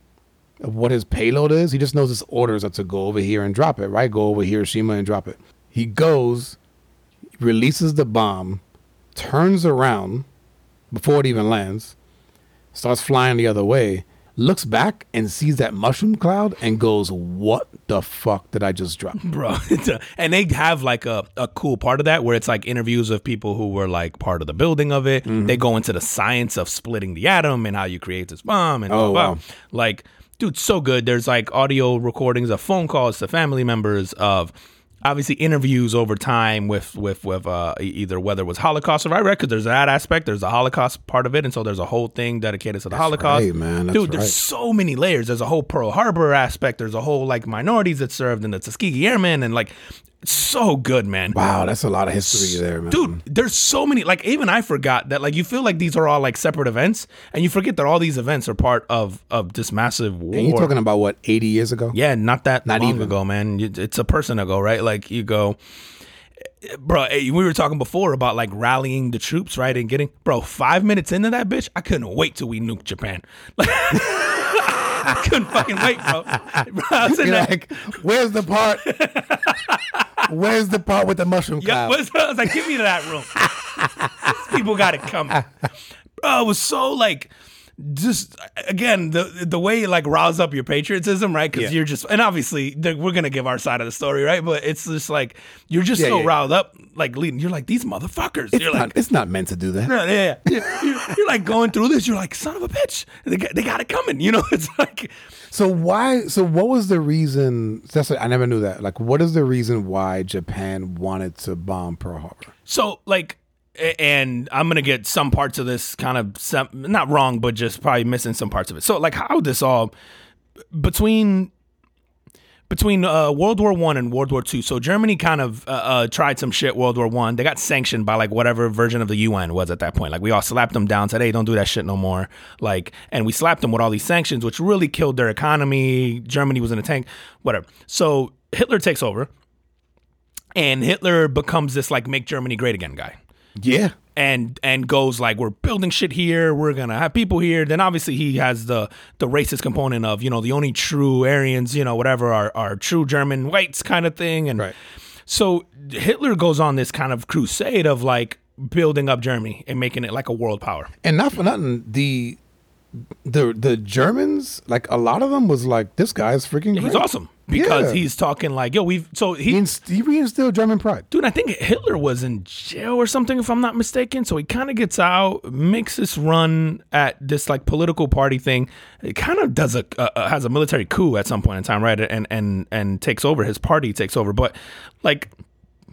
what his payload is. He just knows his orders are to go over here and drop it, right? Go over Hiroshima and drop it. He goes, releases the bomb, turns around before it even lands, starts flying the other way, looks back and sees that mushroom cloud and goes, What the fuck did I just drop? bro. A- and they have like a, a cool part of that where it's like interviews of people who were like part of the building of it. Mm-hmm. They go into the science of splitting the atom and how you create this bomb and Oh, blah, blah. wow. like dude, so good. There's like audio recordings of phone calls to family members of obviously interviews over time with with with uh, either whether it was Holocaust survivor because there's that aspect. There's the Holocaust part of it, and so there's a whole thing dedicated to the Holocaust. right, man. That's dude, there's so many layers. There's a whole Pearl Harbor aspect. There's a whole like minorities that served in the Tuskegee Airmen, and like it's so good, man. Wow, that's a lot of history there, man. Dude, there's so many. Like even I forgot that. Like you feel like these are all like separate events, and you forget that all these events are part of of this massive war. And you're talking about what, 80 years ago? Yeah, not that Not long even. ago, man. It's a person ago, right? Like you go, bro. eh, We were talking before about like rallying the troops, right, and getting, bro. Five minutes into that bitch, I couldn't wait till we nuked Japan. Like, I couldn't fucking wait, bro. bro I was in You're there. like, where's the part? where's the part with the mushroom Yeah, cloud? what's- I was like, give me that room. These people got it coming. Bro, it was so like just again the the way it like rouse up your patriotism, right? Because Yeah. you're just and obviously we're gonna give our side of the story, right? But it's just like you're just Yeah, so yeah. riled up, like leading. You're like these motherfuckers. it's, you're not, like. it's not meant to do that. Yeah, yeah, yeah. You're, you're like going through this. You're like, son of a bitch. They got, they got it coming. You know, it's like, So why? So what was the reason? That's I never knew that. Like, what is the reason why Japan wanted to bomb Pearl Harbor? So like, and I'm gonna get some parts of this kind of sem- not wrong, but just probably missing some parts of it. So like, how this all between between uh, World War One and World War Two. So Germany kind of uh, uh, tried some shit. World War One, they got sanctioned by like whatever version of the UN was at that point. Like we all slapped them down, said, "Hey, don't do that shit no more." Like, and we slapped them with all these sanctions, which really killed their economy. Germany was in a tank, whatever. So Hitler takes over, and Hitler becomes this like make Germany great again guy Yeah, and and goes like we're building shit here. We're gonna have people here. Then obviously he has the the racist component of you know the only true aryans you know whatever are, are true german whites kind of thing. And Right. so hitler goes on this kind of crusade of like building up germany and making it like a world power. And not for nothing, the the the Germans, like a lot of them, was like, this guy's freaking. he's great. awesome because Yeah. he's talking like yo we've so He, he inst- he reinstilled German pride. Dude, I think Hitler was in jail or something, if I'm not mistaken. So he kind of gets out, makes this run at this like political party thing. It kind of does a uh, has a military coup at some point in time, right? And and and takes over. His party takes over, but like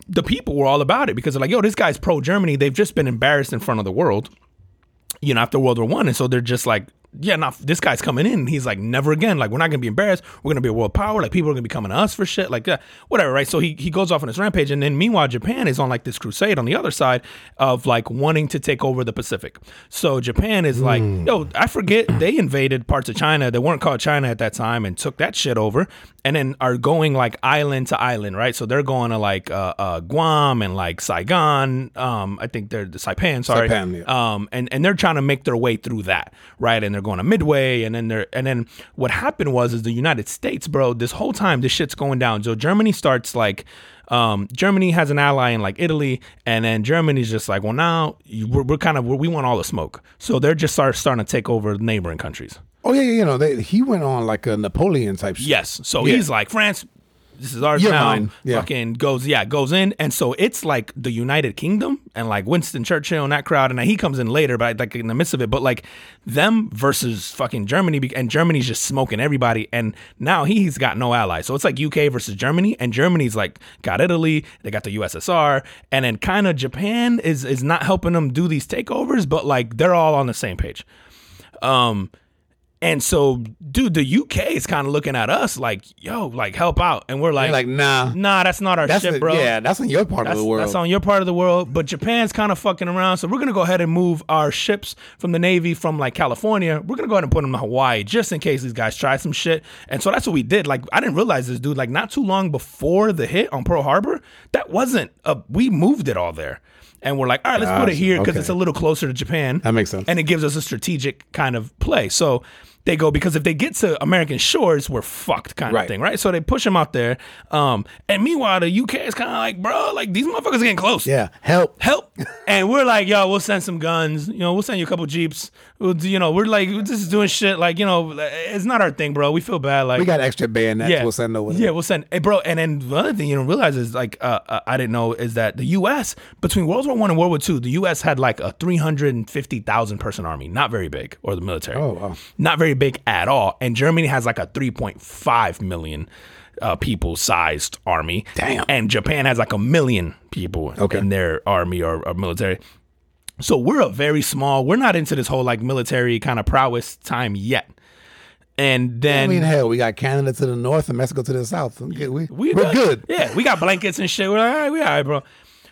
the people were all about it because they're like, yo, this guy's pro Germany. They've just been embarrassed in front of the world, you know, after World War One, and so they're just like. Yeah, now this guy's coming in. And he's like, never again. Like, we're not gonna be embarrassed. We're gonna be a world power. Like, people are gonna be coming to us for shit. Like, that, whatever, right? So he he goes off on his rampage, and then meanwhile, Japan is on like this crusade on the other side of like wanting to take over the Pacific. So Japan is like, hmm. yo, I forget they invaded parts of China that weren't called China at that time and took that shit over. And then are going like island to island, right? So they're going to like uh, uh, Guam and like Saigon. Um, I think they're the Saipan, sorry. Saipan, yeah. Um, and and they're trying to make their way through that, right? And they're going to Midway, and then they're and then what happened was is the United States, bro. This whole time, this shit's going down. So Germany starts like. Um, Germany has an ally in like Italy, and then Germany's just like, well, now you- we're, we're kind of we want all the smoke, so they're just start starting to take over neighboring countries. Oh yeah, yeah, you know, they, he went on like a Napoleon type shit. Yes. So Yeah. he's like, France, this is our You're now. mine. Yeah. Fucking goes, yeah, goes in. And so it's like the United Kingdom and like Winston Churchill and that crowd. And he comes in later, but like in the midst of it. But like them versus fucking Germany. And Germany's just smoking everybody. And now he's got no allies. So it's like UK versus Germany. And Germany's like got Italy. They got the USSR. And then kind of Japan is, is not helping them do these takeovers, but like they're all on the same page. Um, and so, dude, the UK is kind of looking at us like, yo, like help out, and we're like, They're like, nah, nah, that's not our that's shit, the- bro. yeah, that's in your part That's, of the world. that's on your part of the world, but Japan's kind of fucking around. So we're gonna go ahead and move our ships from the Navy from like California. We're gonna go ahead and put them to Hawaii just in case these guys try some shit. And so that's what we did. Like I didn't realize this, dude. Like not too long before the hit on Pearl Harbor, that wasn't a. We moved it all there, and we're like, all right, let's put it here because Okay. it's a little closer to Japan. That makes sense. and it gives us a strategic kind of play. So they go because if they get to American shores, we're fucked, kind of Right. thing, right? So they push them out there. Um, and meanwhile, the UK is kind of like, bro, like these motherfuckers are getting close. yeah, help. Help, and we're like, yo, we'll send some guns. You know, we'll send you a couple jeeps. We'll, do- you know, we're like, we're just doing shit. Like, you know, it's not our thing, bro. We feel bad. Like, We got extra bayonets. yeah, We'll send over. Yeah, we'll send, hey, bro. And then the other thing you don't realize is like, uh, uh, I didn't know is that the U.S. between World War One and World War Two, the U.S. had like a three hundred and fifty thousand person army, not very big, or the military, Oh, wow. not very big at all. And Germany has like a three point five million. Uh, people sized army. Damn. And Japan has like a million people Okay. in their army or, or military. So we're a very small. We're not into this whole like military kind of prowess time yet. And I then mean, hell, we got Canada to the north and Mexico to the south. We, we, we we're good. Yeah, we got blankets and shit. We're like, all right, we all right, bro.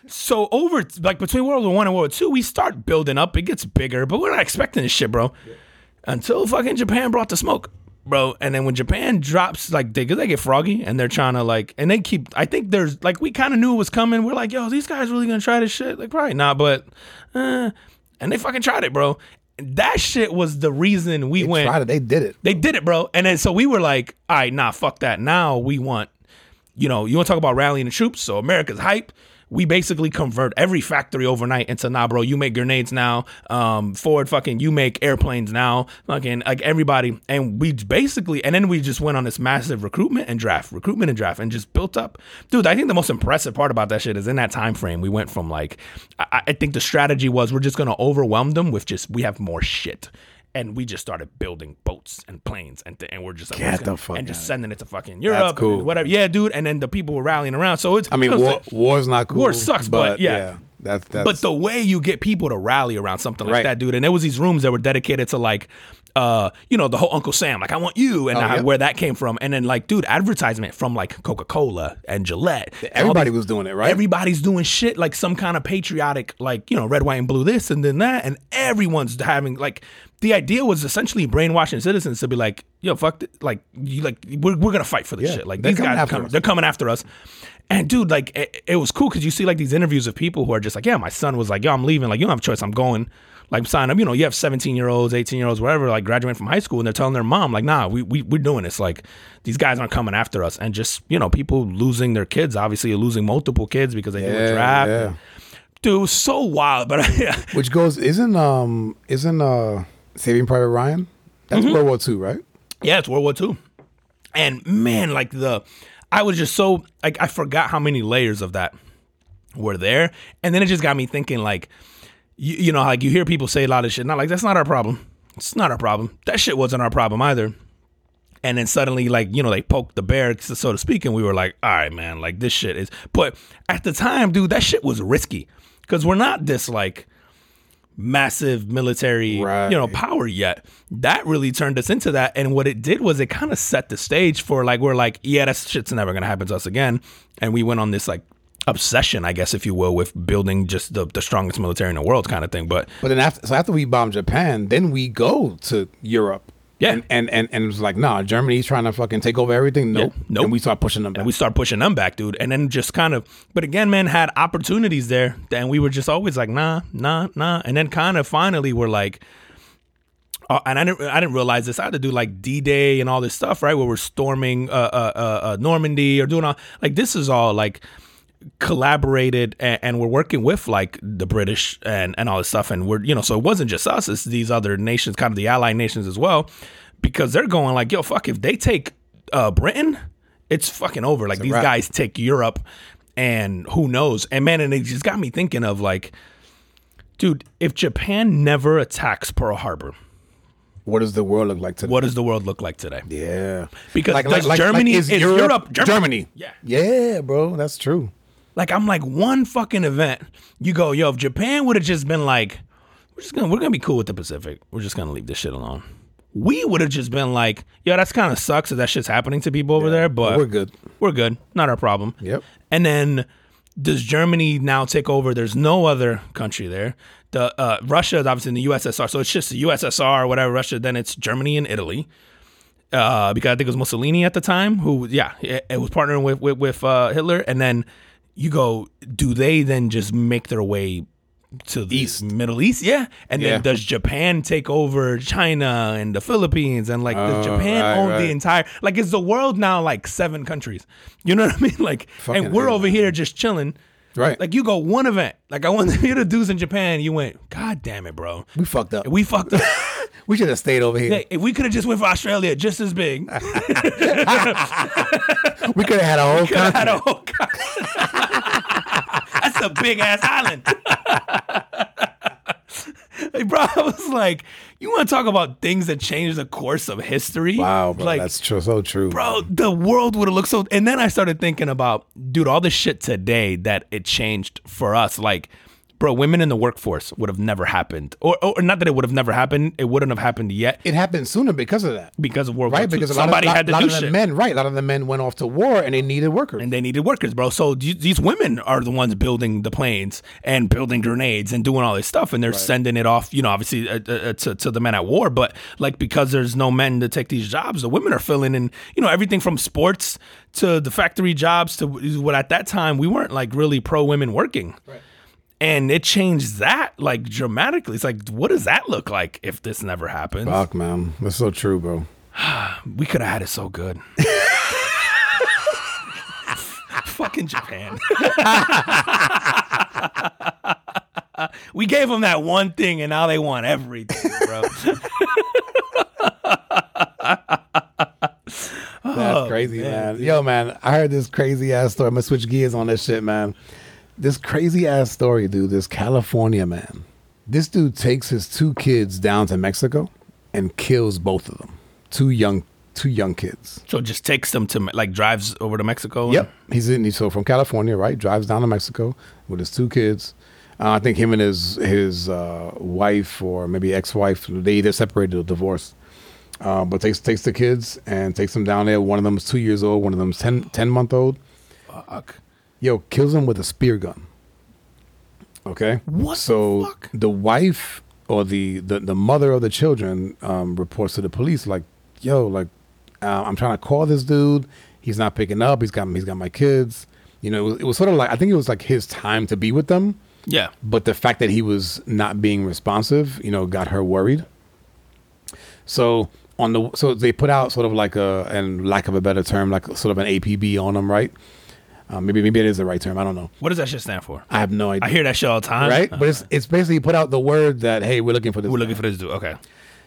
So over like between World War One and World War Two, we start building up. It gets bigger, but we're not expecting this shit, bro. Until fucking Japan brought the smoke, bro. And then when Japan drops, like they they get froggy and they're trying to like, and they keep. I think there's like we kind of knew it was coming. We're like, yo, these guys really gonna try this shit? Like probably not, but. Uh, and they fucking tried it, bro. That shit was the reason we went. Tried it. They did it. They did it, bro. And then so we were like, all right, nah, fuck that. Now we want, you know, you want to talk about rallying the troops. So America's hype. We basically convert every factory overnight into nah, bro. You make grenades now. Um, Ford, fucking, you make airplanes now. Fucking, like everybody, and we basically, and then we just went on this massive recruitment and draft, recruitment and draft, and just built up. Dude, I think the most impressive part about that shit is in that time frame. We went from like, I, I think the strategy was we're just gonna overwhelm them with just we have more shit and we just started building boats and planes and th- and we're just like, Get the fuck and just sending it to fucking Europe, cool. and whatever. Yeah, dude. And then the people were rallying around. So it's I mean, war, war's not cool. War sucks, but yeah. That's that's. but the way you get people to rally around something like Right. that, dude, and there was these rooms that were dedicated to like, uh, you know, the whole Uncle Sam, like I want you, and Oh, how- yeah. where that came from, and then like, dude, advertisement from like Coca Cola and Gillette. everybody these- was doing it, right? Everybody's doing shit like some kind of patriotic, like you know, red, white, and blue, this and then that, and everyone's having like. The idea was essentially brainwashing citizens to be like, "Yo, fuck, it. like you, like we're, we're gonna fight for this Yeah, shit. Like these guys, they're coming after us." And dude, like it, it was cool because you see like these interviews of people who are just like, "Yeah, my son was like, yo, I'm leaving. Like you don't have a choice. I'm going." Like sign up, you know, you have 17 year olds, 18 year olds, whatever, like graduating from high school, and they're telling their mom, like, nah, we, we we're doing this. Like, these guys aren't coming after us, and just you know, people losing their kids, obviously losing multiple kids because they do a Yeah, draft. yeah. Dude, so wild, but Which goes isn't um isn't uh Saving Private Ryan? That's Mm-hmm. World War II, right? Yeah, it's World War II. And man, like the, I was just so like I forgot how many layers of that were there, and then it just got me thinking like, you, you know, like you hear people say a lot of shit, not like that's not our problem. It's not our problem. That shit wasn't our problem either. And then suddenly, like you know, they poked the bear, so to speak, and we were like, all right, man, like this shit is. But at the time, dude, that shit was risky because we're not this like massive military Right. you know power yet. That really turned us into that. And what it did was it kind of set the stage for like we're like yeah that shit's never gonna happen to us again. And we went on this like obsession i guess if you will with building just the, the strongest military in the world kind of thing. But But then after so after we bombed Japan, then we go to Europe Yeah. And and and, and it was like, nah, Germany's trying to fucking take over everything. Nope. nope. And we start pushing them back. and we start pushing them back, dude. And then just kind of, but again, man, had opportunities there, and we were just always like, nah, nah, nah. And then kind of finally, we're like, uh, and I didn't, I didn't realize this. I had to do like D Day and all this stuff, right? Where we're storming uh, uh, uh, uh, Normandy or doing all like this is all like collaborated and, and we're working with like the British and and all this stuff. And we're you know, so it wasn't just us; it's these other nations, kind of the allied nations as well, because they're going like, yo, fuck, if they take uh, Britain, it's fucking over. Like these guys take Europe, and who knows? And man, and it just got me thinking of like, dude, if Japan never attacks Pearl Harbor, what does the world look like today? what does the world look like today? Yeah. Because does Germany- is Europe Germany? Germany? Yeah. Yeah, bro. That's true. Like I'm like one fucking event. You go, yo, if Japan would have just been like, we're just gonna we're gonna be cool with the Pacific. We're just gonna leave this shit alone. We would have just been like, yo, that's kind of sucks that that shit's happening to people over there, but We're good. We're good. Not our problem. Yep. And then does Germany now take over? There's no other country there. The uh, Russia is obviously in the USSR, so it's just the USSR or whatever. Russia. Then it's Germany and Italy. Uh, because I think it was Mussolini at the time who, yeah, it, it was partnering with with, with uh, Hitler. And then you go, do they then just make their way to the East. Middle East? Yeah. And Yeah. then does Japan take over China and the Philippines? And like, does Oh, Japan right, own right. the entire? Like, is the world now like seven countries? You know what I mean? Like, Fucking and we're hell. over here just chilling. Right. Like you go one event. Like I went to hear the dudes in Japan. You went, God damn it, bro. We fucked up. We fucked up. We should have stayed over here. If we could have just went for Australia, just as big. We could have had a whole have had a whole That's a big ass island. Hey, bro, I was like, you want to talk about things that change the course of history? Wow, bro. Like, that's true. So true. bro, the world would have looked so. And then I started thinking about, dude, all the shit today that it changed for us. Like, bro, women in the workforce would have never happened, or, or not that it would have never happened. It wouldn't have happened yet It happened sooner because of that. because of World Right? War II. Because a lot Somebody of, lot, to lot do of the men, right? A lot of the men went off to war and they needed workers. and they needed workers, bro. So these women are the ones building the planes and building grenades and doing all this stuff, and they're sending it off. You know, obviously uh, uh, to to the men at war, but like because there's no men to take these jobs, the women are filling in. You know, everything from sports to the factory jobs to what at that time we weren't like really pro women working. And it changed that like dramatically. It's like, what does that look like if this never happens? Fuck, man. That's so true, bro. We could have had it so good. Fucking Japan. we gave them that one thing and now they want everything, bro. That's oh, crazy, man. Yo, man, I heard this crazy ass story. I'm gonna switch gears on this shit, man. This crazy ass story, dude. This California man. This dude takes his two kids down to Mexico and kills both of them. Two young, two young kids. so just takes them to like drives over to Mexico. Yep. He's in. He's so from California, right? Drives down to Mexico with his two kids. Uh, I think him and his his uh, wife or maybe ex wife they either separated or divorced. Uh, but takes takes the kids and takes them down there. One of them's two years old. One of them's 10, 10 month old. Fuck. Yo, kills him with a spear gun. Okay. What the So fuck? the wife or the, the the mother of the children um, reports to the police like, "Yo, like, uh, I'm trying to call this dude. He's not picking up. He's got he's got my kids. You know, it was, it was sort of like I think it was like his time to be with them, Yeah. but the fact that he was not being responsive, you know, got her worried. So on the so they put out sort of like a and lack of a better term, like sort of an APB on them, right? Uh, maybe maybe it is the right term. I don't know. What does that shit stand for? I have no idea. I hear that shit all the time. right, but it's it's basically put out the word that hey, we're looking for this. We're guy. looking for this dude. Okay.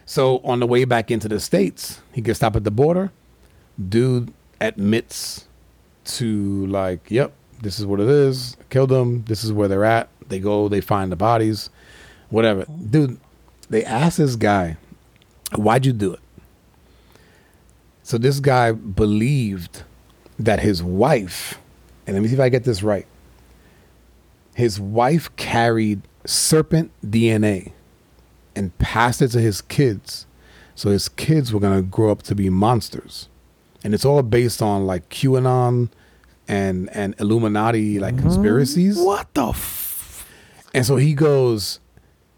So on the way back into the states, he gets stopped at the border. Dude admits to like, yep, this is what it is. Killed them. This is where they're at. They go. They find the bodies. Whatever, dude. They ask this guy, "Why'd you do it?" So this guy believed that his wife, and let me see if I get this right. His wife carried serpent DNA and passed it to his kids. So his kids were gonna grow up to be monsters, and it's all based on like QAnon and and Illuminati like conspiracies. What the f- And so he goes,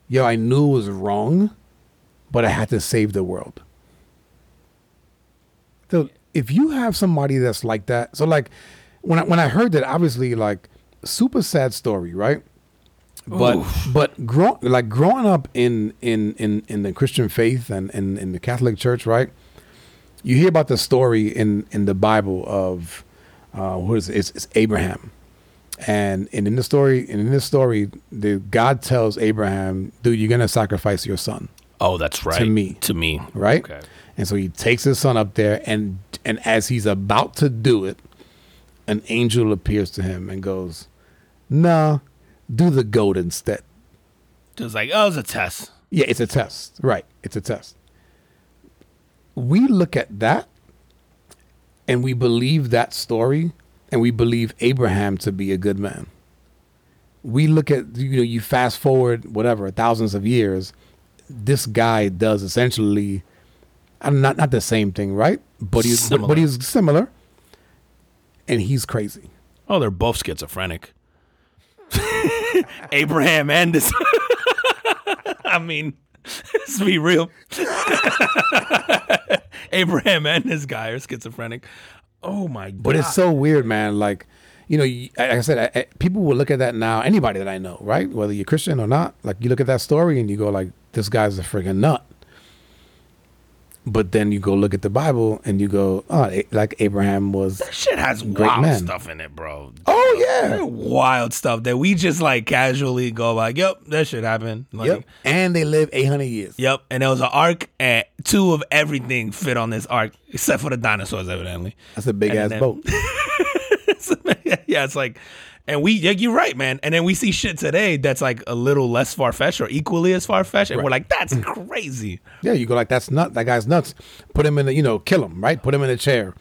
"Yo, I knew it was wrong, but I had to save the world." So if you have somebody that's like that, so like when I, when I heard that, obviously like super sad story, right? But but grow, like growing up in in in in the Christian faith and in in the Catholic Church, right? You hear about the story in in the Bible of uh, what is it? It's, it's Abraham, and and in the story and in this story, the God tells Abraham, "Dude, you're gonna sacrifice your son." Oh, that's right. To me. To me. right? Okay. And so he takes his son up there, and and as he's about to do it, an angel appears to him and goes, "Nah, do the goat instead." Just like, oh, it was a test. Yeah, it's a test, right? It's a test. We look at that, and we believe that story, and we believe Abraham to be a good man. We look at you know you fast forward whatever thousands of years, this guy does essentially, I'm not not the same thing, right? But he's Similar. but he's similar, and he's crazy. Oh, they're both schizophrenic. Abraham and this. I mean, let's be real. Abraham and this guy are schizophrenic. Oh my god! But it's so weird, man. Like, you know, like I said, I, I, people will look at that now. Anybody that I know, right, whether you're Christian or not, like you look at that story and you go, like, this guy's a freaking nut. But then you go look at the Bible and you go, oh, like Abraham was. that shit has wild man. stuff in it, bro. Oh yeah, Wild stuff that we just like casually go like, "Yep, that shit happened." Like, yep. And they live 800 years. Yep, and there was an ark, and two of everything fit on this ark, except for the dinosaurs, evidently. That's a big ass then- boat. yeah, it's like, and we, yeah, you're right, man. And then we see shit today that's like a little less far fetched or equally as far fetched, and we're like, that's crazy. Yeah, you go like that's nut. That guy's nuts. Put him in the, you know, kill him, right? Put him in a chair.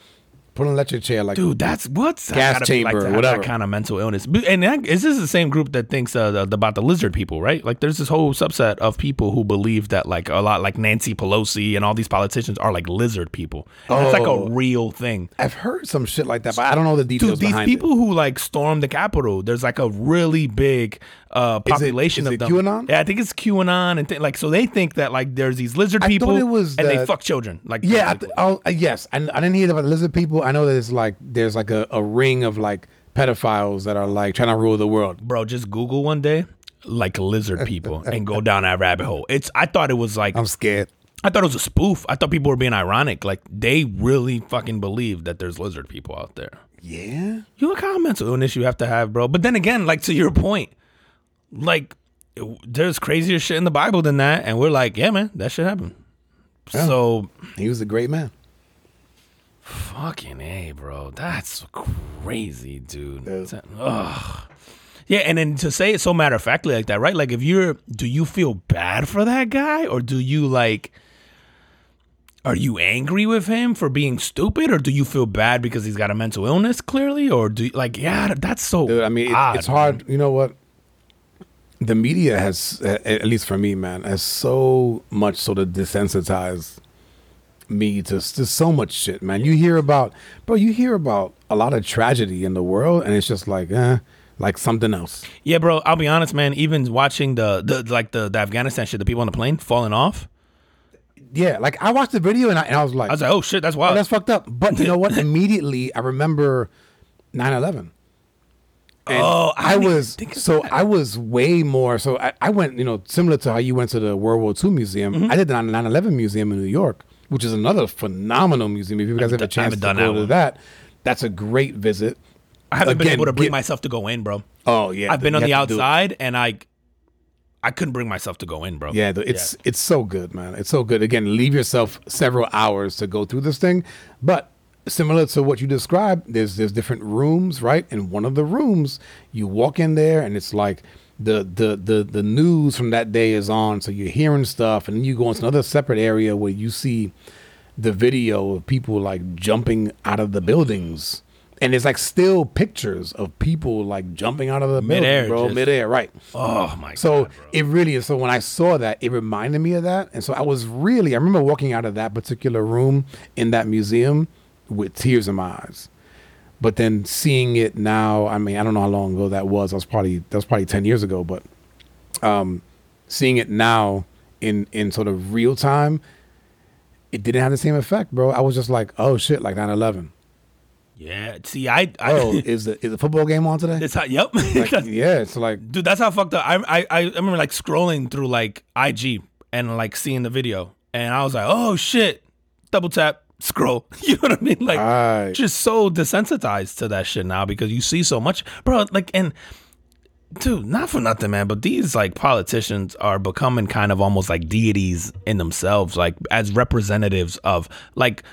Put an electric chair, like Dude, that's what's Gas chamber, to have whatever. That kind of mental illness. And that, is this the same group that thinks uh, the, about the lizard people, right? Like, there's this whole subset of people who believe that, like, a lot like Nancy Pelosi and all these politicians are like lizard people. And That's like Oh. a real thing. I've heard some shit like that, but I don't know the details Dude, these people who like stormed the Capitol, there's like a really big uh, Is it- population is of them. QAnon? Yeah, I think it's QAnon and th- like so they think that like there's these lizard I people it was and they fuck children. Like. Yeah, th- oh, uh, yes. I, I didn't hear about the lizard people. I know that it's like there's like a, a ring of like pedophiles that are like trying to rule the world. bro, just Google one day like lizard people and go down that rabbit hole. It's I thought it was like I'm scared. I thought it was a spoof. I thought people were being ironic. Like they really fucking believe that there's lizard people out there. Yeah. You look how mental illness you have to have, bro. But then again, like to your point, like there's crazier shit in the Bible than that, and we're like, yeah, man, that shit happened. So He was a great man. fucking a, bro, that's crazy, dude. Yeah. Ugh. Yeah, and then to say it so matter of factly like that, right? Like, if you're, do you feel bad for that guy, or do you like? Are you angry with him for being stupid, or do you feel bad because he's got a mental illness? Clearly, or do you, like, yeah, that's so. Dude, I mean, it, odd, it's hard. You know what? The media has, at least for me, man, has so much sort of desensitized me to, to so much shit, man. You hear about, bro, you hear about a lot of tragedy in the world, and it's just like, eh, like something else. Yeah, bro. I'll be honest, man. Even watching the, the like the, the Afghanistan shit, the people on the plane falling off. Yeah, like I watched the video and I, and I was like, I was like, oh shit, that's oh, wild. that's fucked up. But you know what? Immediately, I remember 9 11. And Oh, I I, was so. I was way more. So I, I went, you know, similar to how you went to the World War II museum. Mm-hmm. I did the 9 11 museum in New York, which is another phenomenal museum. If you guys have a chance to go that to that, that's a great visit. I haven't been able to bring get- myself to go in, bro. Oh yeah, I've been on the have to do it. outside, and I, I couldn't bring myself to go in, bro. Yeah, it's it's so good, man. It's so good. Again, leave yourself several hours to go through this thing, but similar to what you described, there's there's different rooms, right? In one of the rooms, you walk in there, and it's like the the the the news from that day is on, so you're hearing stuff, and then you go into another separate area where you see the video of people like jumping out of the buildings. And it's like still pictures of people like jumping out of the Midair, building, bro. just- Midair, right? Oh my So god, it really is. So when I saw that, it reminded me of that, and so I was really. I remember walking out of that particular room in that museum with tears in my eyes. But then seeing it now, I mean, I don't know how long ago that was. I was probably that was probably ten years ago. But um, seeing it now in in sort of real time, it didn't have the same effect, bro. I was just like, oh shit, like 9-11. Yeah. See, I, I Oh, is the is the football game on today? it's how, yep. Like, yeah, it's like Dude, that's how fucked up. I, I I remember like scrolling through like IG and like seeing the video, and I was like, oh shit, double tap, scroll. You know what I mean? Like, Right. just so desensitized to that shit now because you see so much, bro. Like, and dude, not for nothing, man, but these like politicians are becoming kind of almost like deities in themselves, like as representatives of like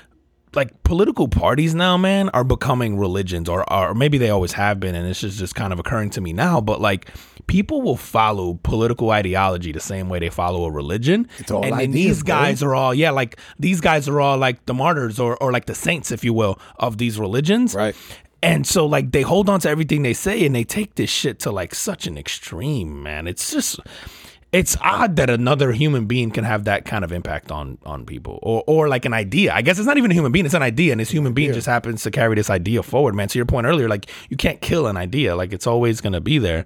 like political parties now, man, are becoming religions, or, or maybe they always have been, and it's just, just kind of occurring to me now. But like, people will follow political ideology the same way they follow a religion. It's all and then ideas, these bro. guys are all, yeah, like these guys are all like the martyrs or or like the saints, if you will, of these religions. Right. And so like they hold on to everything they say and they take this shit to like such an extreme, man. It's just it's odd that another human being can have that kind of impact on on people or or like an idea. I guess it's not even a human being, it's an idea and this human being just happens to carry this idea forward, man. To your point earlier, like you can't kill an idea. Like it's always going to be there.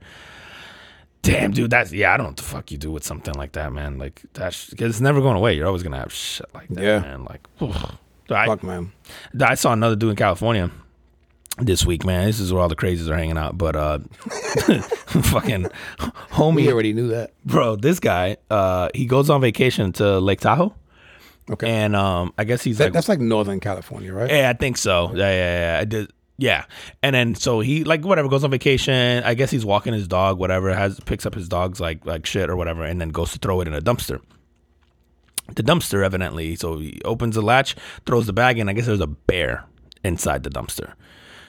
Damn, dude, that's yeah. I don't know what the fuck you do with something like that, man. Like that's because it's never going away. You're always gonna have shit like that, Yeah. man. Like, I, fuck, man. I saw another dude in California this week, man. This is where all the crazies are hanging out. But uh fucking homie, We already knew that. bro, this guy, uh, he goes on vacation to Lake Tahoe. Okay. And um I guess he's That, like that's like Northern California, right? Yeah, I think so. Yeah, yeah, yeah. I did. Yeah, and then so he like whatever goes on vacation. I guess he's walking his dog, whatever. Has picks up his dog's like like shit or whatever, and then goes to throw it in a dumpster. The dumpster, evidently, so he opens the latch, throws the bag in. I guess there's a bear inside the dumpster.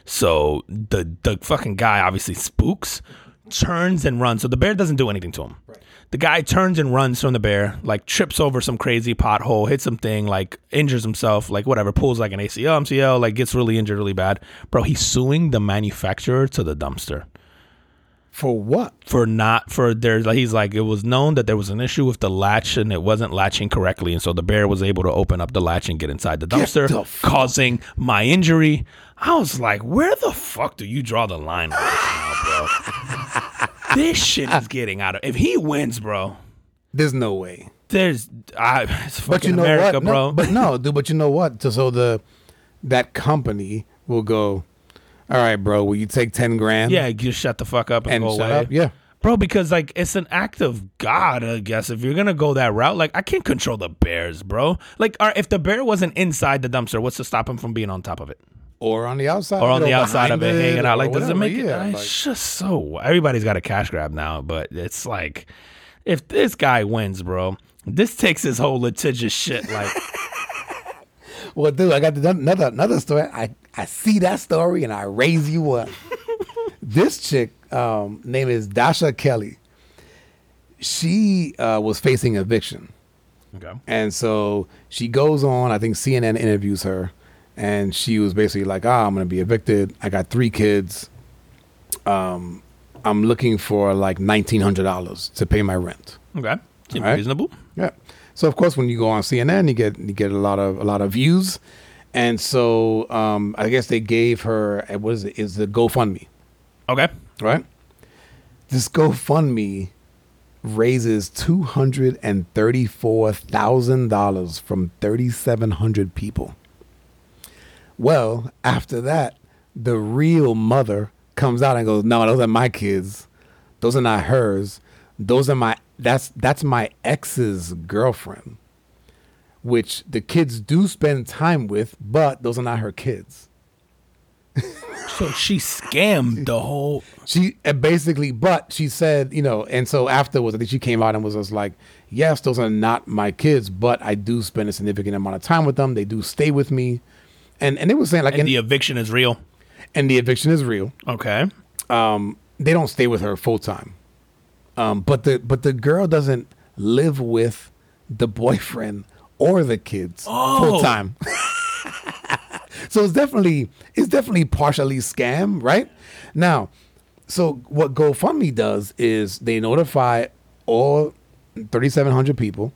So the the fucking guy obviously spooks, turns and runs. So the bear doesn't do anything to him. The guy turns and runs from the bear, like trips over some crazy pothole, hits something, like injures himself, like whatever, pulls like an ACL, MCL, like gets really injured really bad. Bro, he's suing the manufacturer to the dumpster For what? for not for there's like he's like it was known that there was an issue with the latch and it wasn't latching correctly and so the bear was able to open up the latch and get inside the dumpster the causing my injury i was like where the fuck do you draw the line now bro this shit is getting out of if he wins bro There's no way. there's I, it's fucking But you know america what? bro No, but no, dude. But you know what? So, so the that company will go. All right, bro. Will you take ten grand? yeah just shut the fuck up and, and go away up. Yeah. Bro, because like it's an act of God, I guess. If you're gonna go that route, like I can't control the bears, bro. Like, right, if the bear wasn't inside the dumpster, what's to stop him from being on top of it Or on the outside. or on the outside of it, hanging out? Like, does it make it? yeah, it's like- just so everybody's got a cash grab now, but it's like if this guy wins, bro, this takes his whole litigious shit. Like, Well, dude, I got another another story. I I see that story and I raise you up. this chick, um, name is Dasha Kelly. She uh, was facing eviction, okay, and so she goes on. I think CNN interviews her, and she was basically like, "Ah, I'm gonna be evicted. I got three kids. Um, I'm looking for like nineteen hundred dollars to pay my rent." okay, seems right. reasonable. Yeah. So of course, when you go on CNN, you get you get a lot of a lot of views, and so um, I guess they gave her it was is the GoFundMe Okay, right? This GoFundMe raises two hundred and thirty four thousand dollars from thirty seven hundred people. Well, after that, the real mother comes out and goes, "No, those are my kids. Those are not hers. Those are my that's that's my ex's girlfriend." Which the kids do spend time with, but those are not her kids. so she scammed the whole. She uh, basically, but she said, you know, and so afterwards, I think she came out and was just like, yes, those are not my kids, but I do spend a significant amount of time with them. They do stay with me. And and they were saying like, And and, the eviction is real. and the eviction is real. Okay. Um, they don't stay with her full time. Um, but the but the girl doesn't live with the boyfriend or the kids Oh. full time. so it's definitely it's definitely partially scam, right? Now, so what GoFundMe does is they notify all 3,700 people,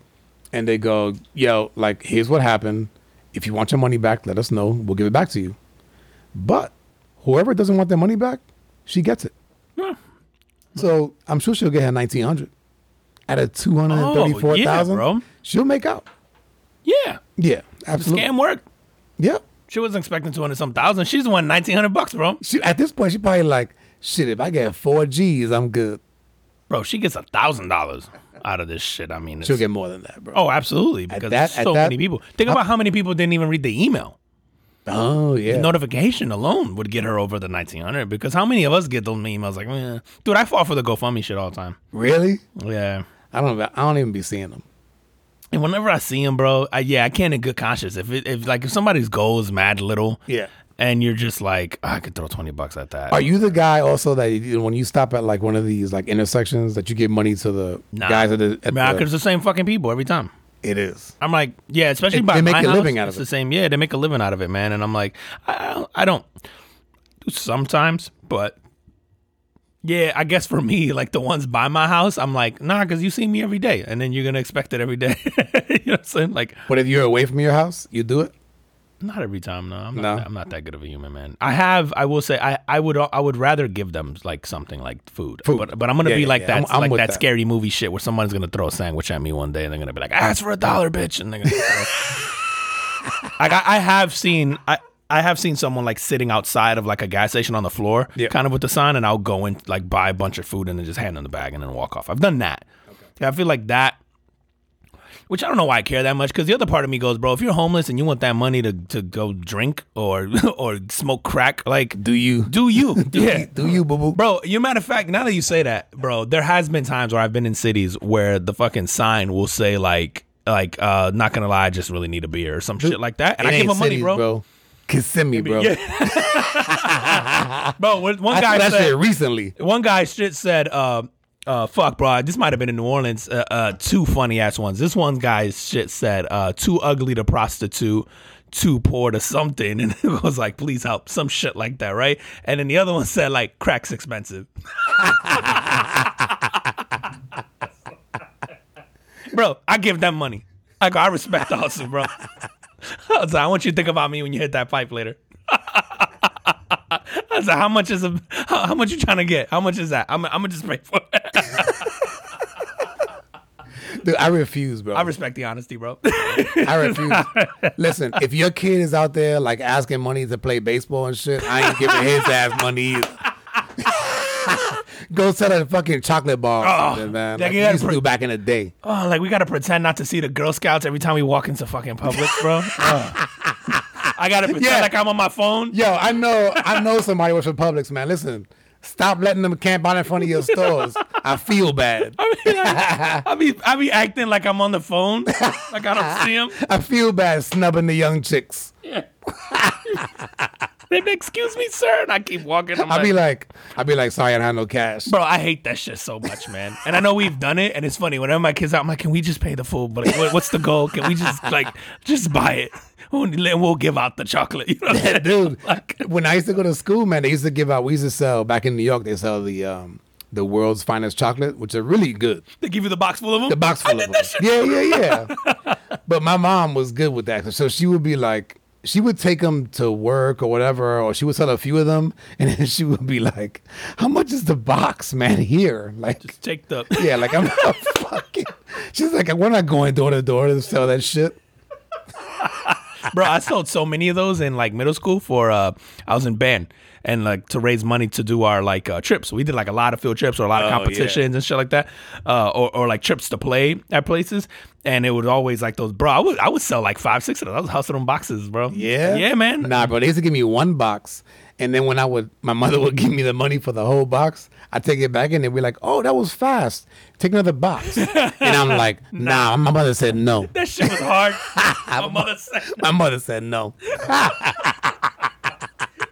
and they go, "Yo, like here's what happened. If you want your money back, let us know. We'll give it back to you." But whoever doesn't want their money back, she gets it. Yeah. So I'm sure she'll get her 1,900 out of 234,000. Oh, yeah, bro. She'll make out. Yeah. Yeah, absolutely. Scam work. Yep. She wasn't expecting two hundred some thousand. She's won nineteen hundred bucks, bro. She, at this point, she probably like, shit. If I get four G's, I'm good. Bro, she gets a thousand dollars out of this shit. I mean, it's, She'll get more than that, bro. oh, absolutely, because that- so that- many people. Think about how many people didn't even read the email. Oh yeah. Notification alone would get her over the nineteen hundred. Because how many of us get those emails like, eh. dude, I fall for the GoFundMe shit all the time. really? Yeah. I don't. I don't even be seeing them. And whenever I see him, bro, I, yeah, I can't in good conscience. If it, if like if somebody's goal is mad little, Yeah. And you're just like, "Oh, I could throw twenty bucks at that. Are you the guy also that you, when you stop at like one of these like intersections that you give money to the Nah. guys at the? At Nah, the because the same fucking people every time. it is. I'm like, yeah, especially They- by they make my a house, living out of it's it. the same. Yeah, they make a living out of it, man. And I'm like, I don't, I don't do sometimes, but yeah, I guess for me, like the ones by my house, I'm like, nah, because you see me every day, and then you're gonna expect it every day. you know what I'm saying? Like, But if you're away from your house, you do it. Not every time. No, I'm not. No? That, I'm not that good of a human, man. I have. I will say, I, I would. I would rather give them like something like food. Food. But but I'm gonna Yeah, be yeah, like yeah. that. I'm- I'm like that, that. scary movie shit where someone's gonna throw a sandwich at me one day, and they're gonna be like, ah, ask for a dollar, bitch, and they're gonna. Like I, I have seen. I. I have seen someone like sitting outside of like a gas station on the floor, Yeah. kind of with the sign, and I'll go and like buy a bunch of food and then just hand them the bag and then walk off. I've done that. Yeah, I feel like that which I don't know why I care that much because the other part of me goes, bro, if you're homeless and you want that money to, to go drink or or smoke crack, like Do you? do you? yeah. Do you, boo boo? Bro, you matter of fact, now that you say that, bro, there has been times where I've been in cities where the fucking sign will say like like uh not gonna lie, I just really need a beer or some shit like that. And I give them money, cities, bro. Kissimmee, bro. Bro, one I guy that said recently. one guy shit said, uh, uh, fuck, bro. This might have been in New Orleans. Uh, uh, two funny ass ones. This one guy's shit said, uh, too ugly to prostitute, too poor to something, and it was like, please help, some shit like that, right? And then the other one said, like, crack's expensive. bro, I give them money. I go, I respect the hustle, bro. I like, I want you to think about me when you hit that pipe later. I was like, how much is a how, how much you trying to get? How much is that? I'm, I'm gonna just pay for it. Dude, I refuse, bro. I respect the honesty, bro. I refuse. Listen, if your kid is out there like asking money to play baseball and shit, I ain't giving his ass money either. Go sell a fucking chocolate bar Oh, man. like Like you you gotta used to do back in the day. oh, like we gotta pretend not to see the Girl Scouts every time we walk into fucking public, bro. Oh. I gotta pretend Yeah. like I'm on my phone. Yo, I know, I know somebody works for Publix, man. Listen, stop letting them camp out in front of your stores. I feel bad. I mean, like, I be I be acting like I'm on the phone, like I don't see them. I feel bad snubbing the young chicks. Then excuse me, sir, and I keep walking. I'm I'll like, be like, I'll be like, sorry, I don't have no cash. Bro, I hate that shit so much, man. And I know we've done it, and it's funny. Whenever my kids out, I'm like, "Can we just pay the full? But like, what's the goal? Can we just like just buy it? And we'll give out the chocolate." You know what dude. Like- when I used to go to school, man, they used to give out. We used to sell back in New York. They sell the um the world's finest chocolate, which are really good. They give you the box full of them. The box full I of them. that shit. Yeah, yeah, yeah. but my mom was good with that, so she would be like, she would take them to work or whatever, or she would sell a few of them, and then she would be like, "How much is the box, man? Here, like." Just take the. Yeah, like I'm not fucking. She's like, we're not going door to door to sell that shit. Bro, I sold so many of those in like middle school for uh I was in band and like to raise money to do our like uh, trips. We did like a lot of field trips or a lot of Oh, yeah. competitions and shit like that. Uh or, or like trips to play at places. And it would always like those bro, I would I would sell like five, six of those. I was hustling them boxes, bro. Yeah, Yeah, man. Nah, bro, they used to give me one box, and then when I would, my mother would give me the money for the whole box. I take it back, and they'd be like, "Oh, that was fast. Take another box." and I'm like, "Nah." My mother said no. That shit was hard. My mother said My mother said no.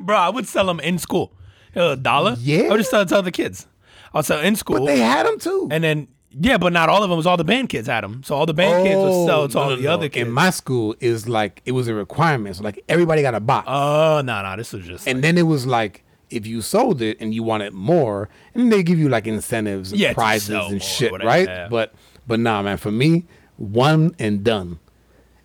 Bro, I would sell them in school. A dollar? Yeah. I would just tell, tell the kids. I would sell in school. But they had them too. and then, yeah, but not all of them. It was all the band kids had them. So all the band kids were sell oh, to no, all no, the no. other kids. In my school, is like it was a requirement. So like everybody got a box. Oh, no, no. This was just. And then it was like if you sold it and you wanted more, and they give you like incentives and Yeah, prizes and shit, right? yeah. But but nah, man, for me, one and done.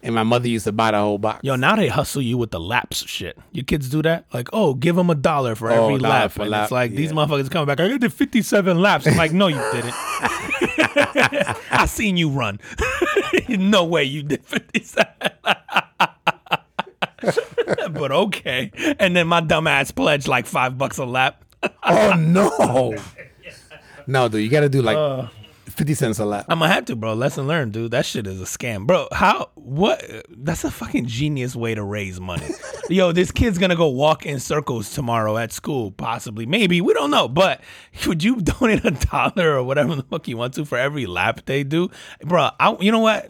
And my mother used to buy the whole box. Yo, now they hustle you with the laps shit. Your kids do that? Like, oh, give them a dollar for Oh, every dollar lap. for and lap, it's like, these motherfuckers coming back. I did 57 laps. I'm like, no, you didn't. I seen you run. no way you did 57 laps. but okay. And then my dumb ass pledged like five bucks a lap. oh no. No, dude, you got to do like Uh. Fifty cents a lap. I'm gonna have to, bro. Lesson learned, dude. That shit is a scam, bro. How? What? That's a fucking genius way to raise money. Yo, this kid's gonna go walk in circles tomorrow at school, possibly, maybe. We don't know, but would you donate a dollar or whatever the fuck you want to for every lap they do, bro? I, you know what?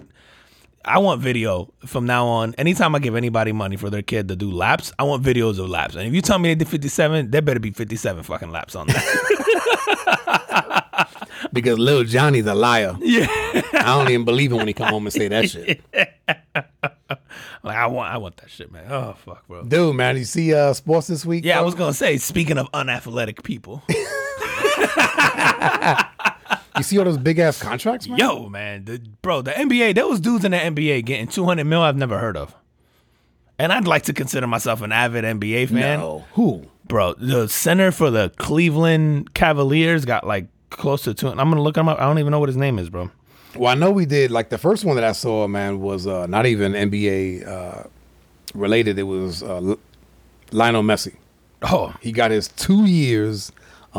I want video from now on. Anytime I give anybody money for their kid to do laps, I want videos of laps. And if you tell me they did 57, there better be 57 fucking laps on that. Because little Johnny's a liar. yeah. I don't even believe him when he come home and say that shit. Like I want, I want that shit, man. Oh fuck, bro. Dude, man, you see uh sports this week? Yeah, I was gonna say. Speaking of unathletic people, You see all those big ass contracts, man? yo, man, the, bro, the NBA, those dudes in the NBA getting two hundred mil, I've never heard of. And I'd like to consider myself an avid NBA fan, No. Who? bro. The center for the Cleveland Cavaliers got like close to two. I'm gonna look him up. I don't even know what his name is, bro. Well, I know we did. Like the first one that I saw, man, was uh, not even NBA uh, related. It was uh, Lionel Messi. Oh, He got his two years,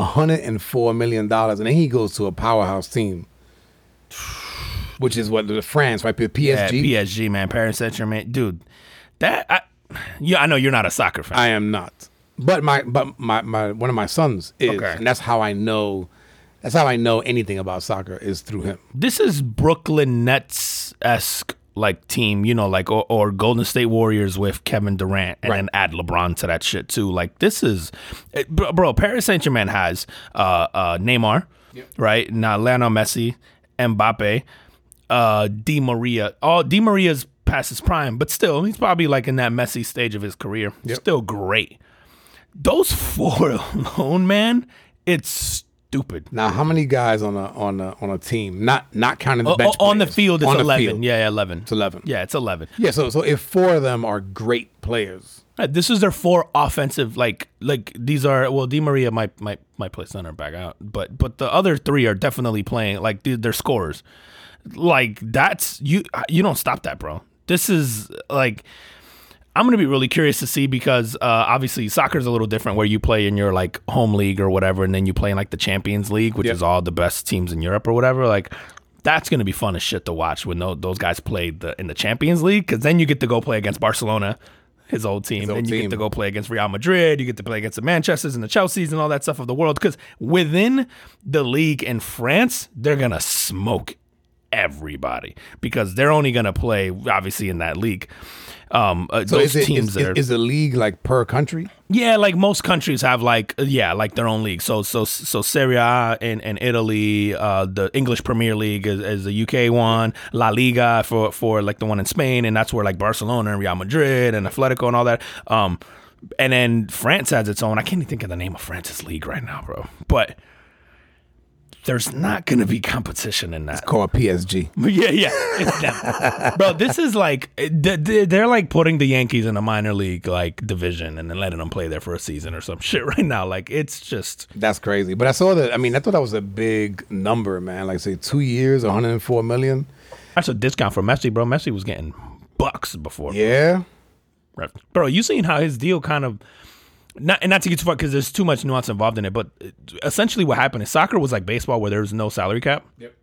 hundred and four million dollars, and then he goes to a powerhouse team, which is what the France, right? PSG. yeah, PSG, man, Paris Saint Germain, dude. That, I, yeah, I know you're not a soccer fan. I am not, but my but my, my one of my sons is, Okay. and that's how I know. That's how I know anything about soccer is through him. this is Brooklyn Nets esque like team, you know, like or, or Golden State Warriors with Kevin Durant, and Right. then add LeBron to that shit too. Like this is, it- bro, bro Paris Saint Germain has uh, uh, Neymar, right? Now Lionel Messi, Mbappe, uh, Di Maria. All Di Maria's past his prime, but still, he's probably like in that messy stage of his career. Still great. Those four alone, man, it's stupid. Now, how many guys on a on a on a team? Not not counting the bench. o- on the field, it's On eleven. field. Yeah, yeah, eleven. It's eleven. Yeah, it's eleven. Yeah, so so if four of them are great players, Uh, This is their four offensive. Like, like these are. Well, Di Maria might might might play center back out, but but the other three are definitely playing. Like they're, they're scorers. Like that's you. You don't stop that, bro. This is like. I'm gonna be really curious to see because uh, obviously soccer is a little different where you play in your like home league or whatever, and then you play in like the Champions League, which Yep. is all the best teams in Europe or whatever. Like that's gonna be fun as shit to watch when those, those guys play the, in the Champions League because then you get to go play against Barcelona, his old team, old and you team. get to go play against Real Madrid, you get to play against the Manchester's and the Chelseas and all that stuff of the world. Because within the league in France, they're gonna smoke everybody because they're only gonna play obviously in that league. Um, uh, so those is it teams is, that are is, is the league like per country? yeah, like most countries have like yeah, like their own league. So so so Serie A in, in Italy, uh, the English Premier League is, is the UK one, La Liga for for like the one in Spain, and that's where like Barcelona and Real Madrid and Atletico and all that. Um, and then France has its own. I can't even think of the name of France's league right now, bro. But there's not going to be competition in that. It's called PSG. Yeah, yeah, it's them. bro. This is like th- th- they're like putting the Yankees in a minor league like division and then letting them play there for a season or some shit right now. Like it's just That's crazy. But I saw that. I mean, I thought that was a big number, man. Like say two years, 104 million. that's a discount for Messi, bro. Messi was getting bucks before, Yeah. Bro. You seen how his deal kind of. Not, and not to get too far because there's too much nuance involved in it, but essentially what happened is soccer was like baseball where there was no salary cap. Yep.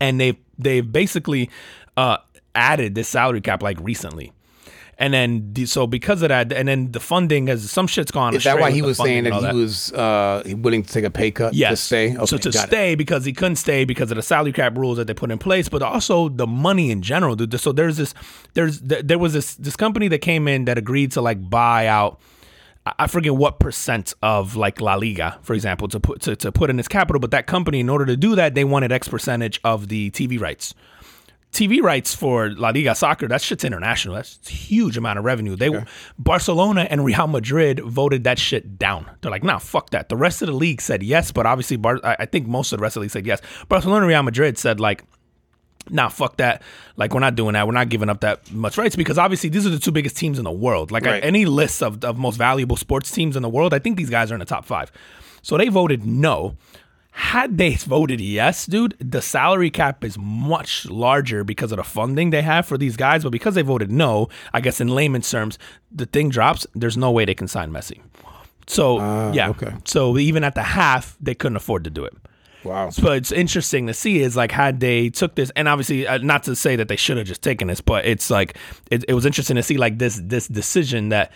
and they they've basically uh, added this salary cap like recently. And then the, so because of that, and then the funding has some shit's gone. Is that why he was saying and that he was uh, willing to take a pay cut yes to stay? so to got it. stay because he couldn't stay because of the salary cap rules that they put in place, but also the money in general. dude. So there's this there's there was this this company that came in that agreed to like buy out. I- I forget what percent of like La Liga, for example, to put to, to put in its capital, but that company, in order to do that, they wanted X percentage of the TV rights. TV rights for La Liga soccer, that shit's international. That's a huge amount of revenue. They Barcelona and Real Madrid voted that shit down. They're like, nah, fuck that. The rest of the league said yes, but obviously Bar- I I think most of the rest of the league said yes. Barcelona and Real Madrid said like nah, fuck that. Like, we're not doing that. We're not giving up that much rights because obviously these are the two biggest teams in the world. Like, Right. any list of, of most valuable sports teams in the world, I think these guys are in the top five. So they voted no. had they voted yes, dude, the salary cap is much larger because of the funding they have for these guys. But because they voted no, I guess in layman's terms, the thing drops. There's no way they can sign Messi. So ah, yeah, okay. So even at the half, they couldn't afford to do it. Wow. But it's interesting to see is like had they took this, and obviously uh, not to say that they should have just taken this, but it's like it, it was interesting to see like this this decision that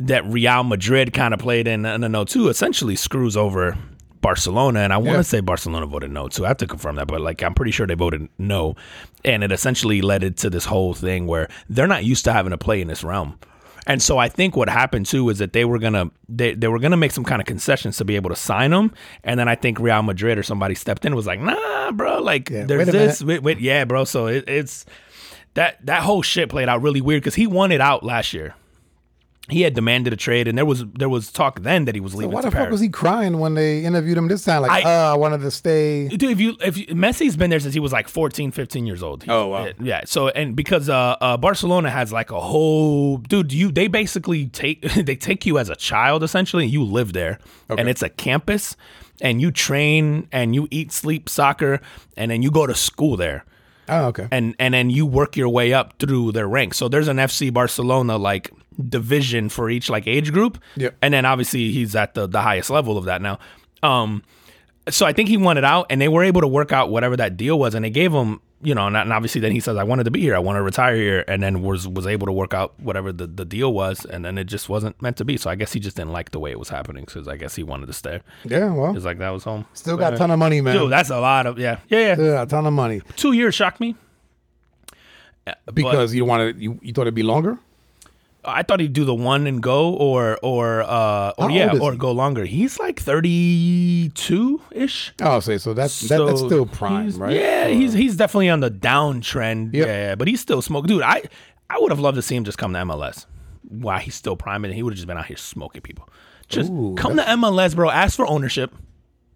that Real Madrid kind of played in in a no two essentially screws over Barcelona, and I want to Yeah. say Barcelona voted no too. I have to confirm that, but like I'm pretty sure they voted no, and it essentially led it to this whole thing where they're not used to having to play in this realm. And so I think what happened too is that they were gonna they, they were gonna make some kind of concessions to be able to sign them, and then I think Real Madrid or somebody stepped in and was like, nah, bro, like Yeah, there's this, wait, wait, yeah, bro. So it, it's that that whole shit played out really weird because he won it out last year. He had demanded a trade, and there was there was talk then that he was leaving So Why to the fuck was he crying when they interviewed him this time? Like, I- uh, I wanted to stay. Dude, if you if you, Messi's been there since he was like 14, 15 years old. He- Oh, wow. Yeah. So and because uh, uh Barcelona has like a whole dude, you they basically take they take you as a child essentially, and you live there, and it's a campus, and you train and you eat, sleep, soccer, and then you go to school there Oh, okay. and and then you work your way up through their ranks. So there's an FC Barcelona like division for each like age group. Yep. And then obviously he's at the the highest level of that now. Um so I think he wanted out and they were able to work out whatever that deal was and they gave him you know, and and obviously then he says I wanted to be here, I want to retire here, and then was was able to work out whatever the, the deal was, and then it just wasn't meant to be. So I guess he just didn't like the way it was happening, because I guess he wanted to stay. Yeah, well, It's like that was home. still got a ton of money, man. Dude, that's a lot of yeah, yeah, yeah. Got a ton of money Two years shocked me. Uh, but- because you wanted you you thought it'd be longer. I thought he'd do the one and go, or or uh, or How yeah, or he? go longer. He's like thirty two ish. Oh, say so that's that, that's still prime, right? Yeah, Or- he's he's definitely on the downtrend. Yep. Yeah, but he's still smoking, dude. I I would have loved to see him just come to MLS. Why he's still priming? And he would have just been out here smoking people. Just Ooh, come to MLS, bro. Ask for ownership.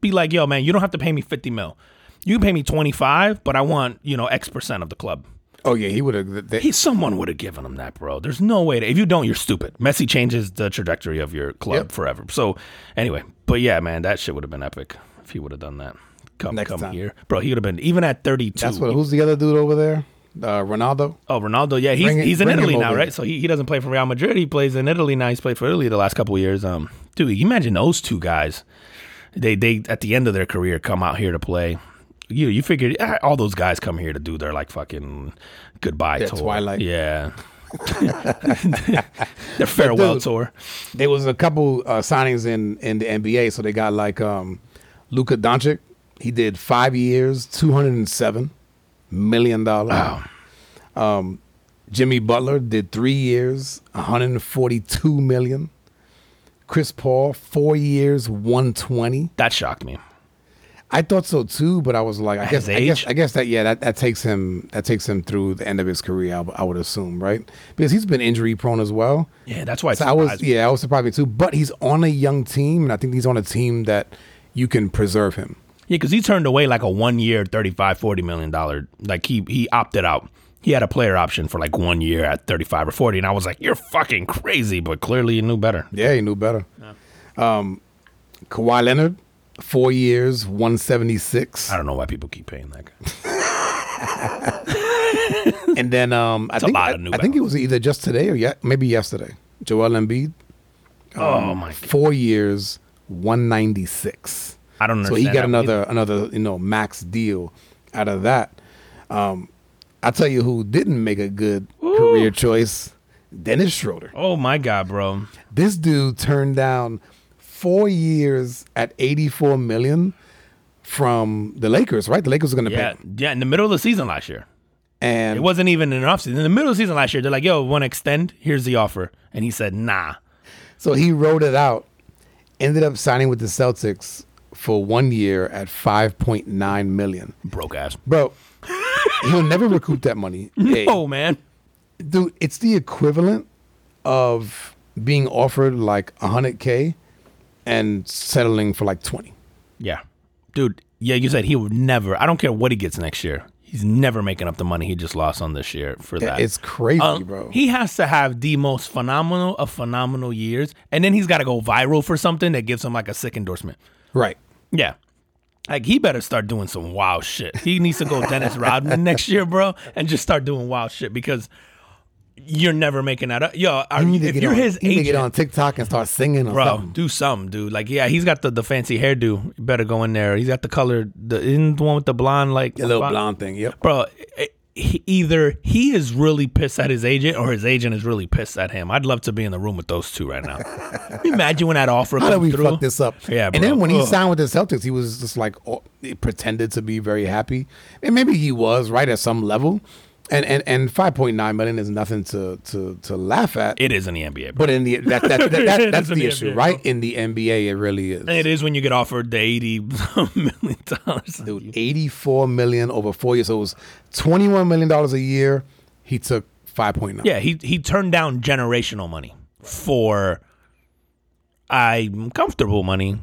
Be like, yo, man, you don't have to pay me fifty mil. You can pay me twenty five, but I want you know X percent of the club. Oh yeah, he would have. He, someone would have given him that, bro. There's no way. To, if you don't, you're stupid. Messi changes the trajectory of your club Yep. forever. So, anyway, but yeah, man, that shit would have been epic if he would have done that. Come, Next come time. here, bro. He would have been even at 32. That's what. Who's the other dude over there? Uh, Ronaldo. oh, Ronaldo. Yeah, he's Bring he's in Italy now, right? here. So he, he doesn't play for Real Madrid. He plays in Italy now. He's played for Italy the last couple of years. Um, dude, you imagine those two guys. They they at the end of their career come out here to play. You you figured ah, all those guys come here to do their like fucking goodbye Their tour. twilight. Yeah. their farewell dude, tour. There was a couple uh, signings in in the NBA, so they got like um, Luka Doncic. He did five years, two hundred and seven million dollars. Um, Jimmy Butler did three years, one hundred and forty-two million. Chris Paul, four years, one twenty. That shocked me. I thought so too, but I was like, I guess, I guess. I guess that yeah, that, that takes him that takes him through the end of his career. I, I would assume, right? Because he's been injury prone as well. Yeah, that's why So I was me. yeah, I was surprised me too. But he's on a young team, and I think he's on a team that you can preserve him. Yeah, because he turned away like a one year, 35, 40 million dollar. Like he he opted out. He had a player option for like one year at 35 or 40. And I was like, you're fucking crazy. But clearly he knew better. Yeah, he knew better. Um, Kawhi Leonard, four years, one seventy six, I don't know why people keep paying that guy. and then um, I a think lot I, of New I think it was either just today or yet maybe yesterday. Joel Embiid, oh my God. four years, one ninety six. I don't know. So he got another another you know max deal out of that. Um, I'll tell you who didn't make a good career choice: Dennis Schroeder. Oh my God, bro. This dude turned down four years at eighty four million from the Lakers. Right, the Lakers were going to Yeah, pay, yeah. In the middle of the season last year, and it wasn't even an off season. In the middle of the season last year, they're like, "Yo, want to extend? Here's the offer," and he said, "Nah." so he wrote it out. Ended up signing with the Celtics for one year at five point nine million. Broke ass. Bro, he'll never recoup that money. Hey, Oh man. dude, it's the equivalent of being offered like 100k and settling for like 20. Yeah. Dude, yeah, you said he would never, I don't care what he gets next year. He's never making up the money he just lost on this year for that. It's crazy, Um, bro. He has to have the most phenomenal of phenomenal years, and then he's got to go viral for something that gives him like a sick endorsement. right. Yeah. Like he better start doing some wild shit. He needs to go Dennis Rodman next year, bro, and just start doing wild shit because you're never making that up. Yo, are, You need to if get you're on, his you need to agent, get on TikTok and start singing or bro, something. do something, dude. Like, yeah, he's got the, the fancy hairdo. You better go in there. He's got the color, the in the one with the blonde, like A little spot? blonde thing. Yep. bro. eh, He, either he is really pissed at his agent, or his agent is really pissed at him. I'd love to be in the room with those two right now. Imagine when that offer How comes we through. fuck this up? Yeah, And then bro. when he signed with the Celtics, he was just like oh, he pretended to be very happy, and maybe he was right at some level. And and and five point nine million is nothing to to to laugh at. It is in the NBA, bro. but in the that, that, that, that that's the the issue, NBA, right? In the NBA, it really is. And it is when you get offered the eighty million dollars. Dude, eighty four million over four years. So it was twenty one million dollars a year. He took five point nine. Yeah, he he turned down generational money for I'm comfortable money,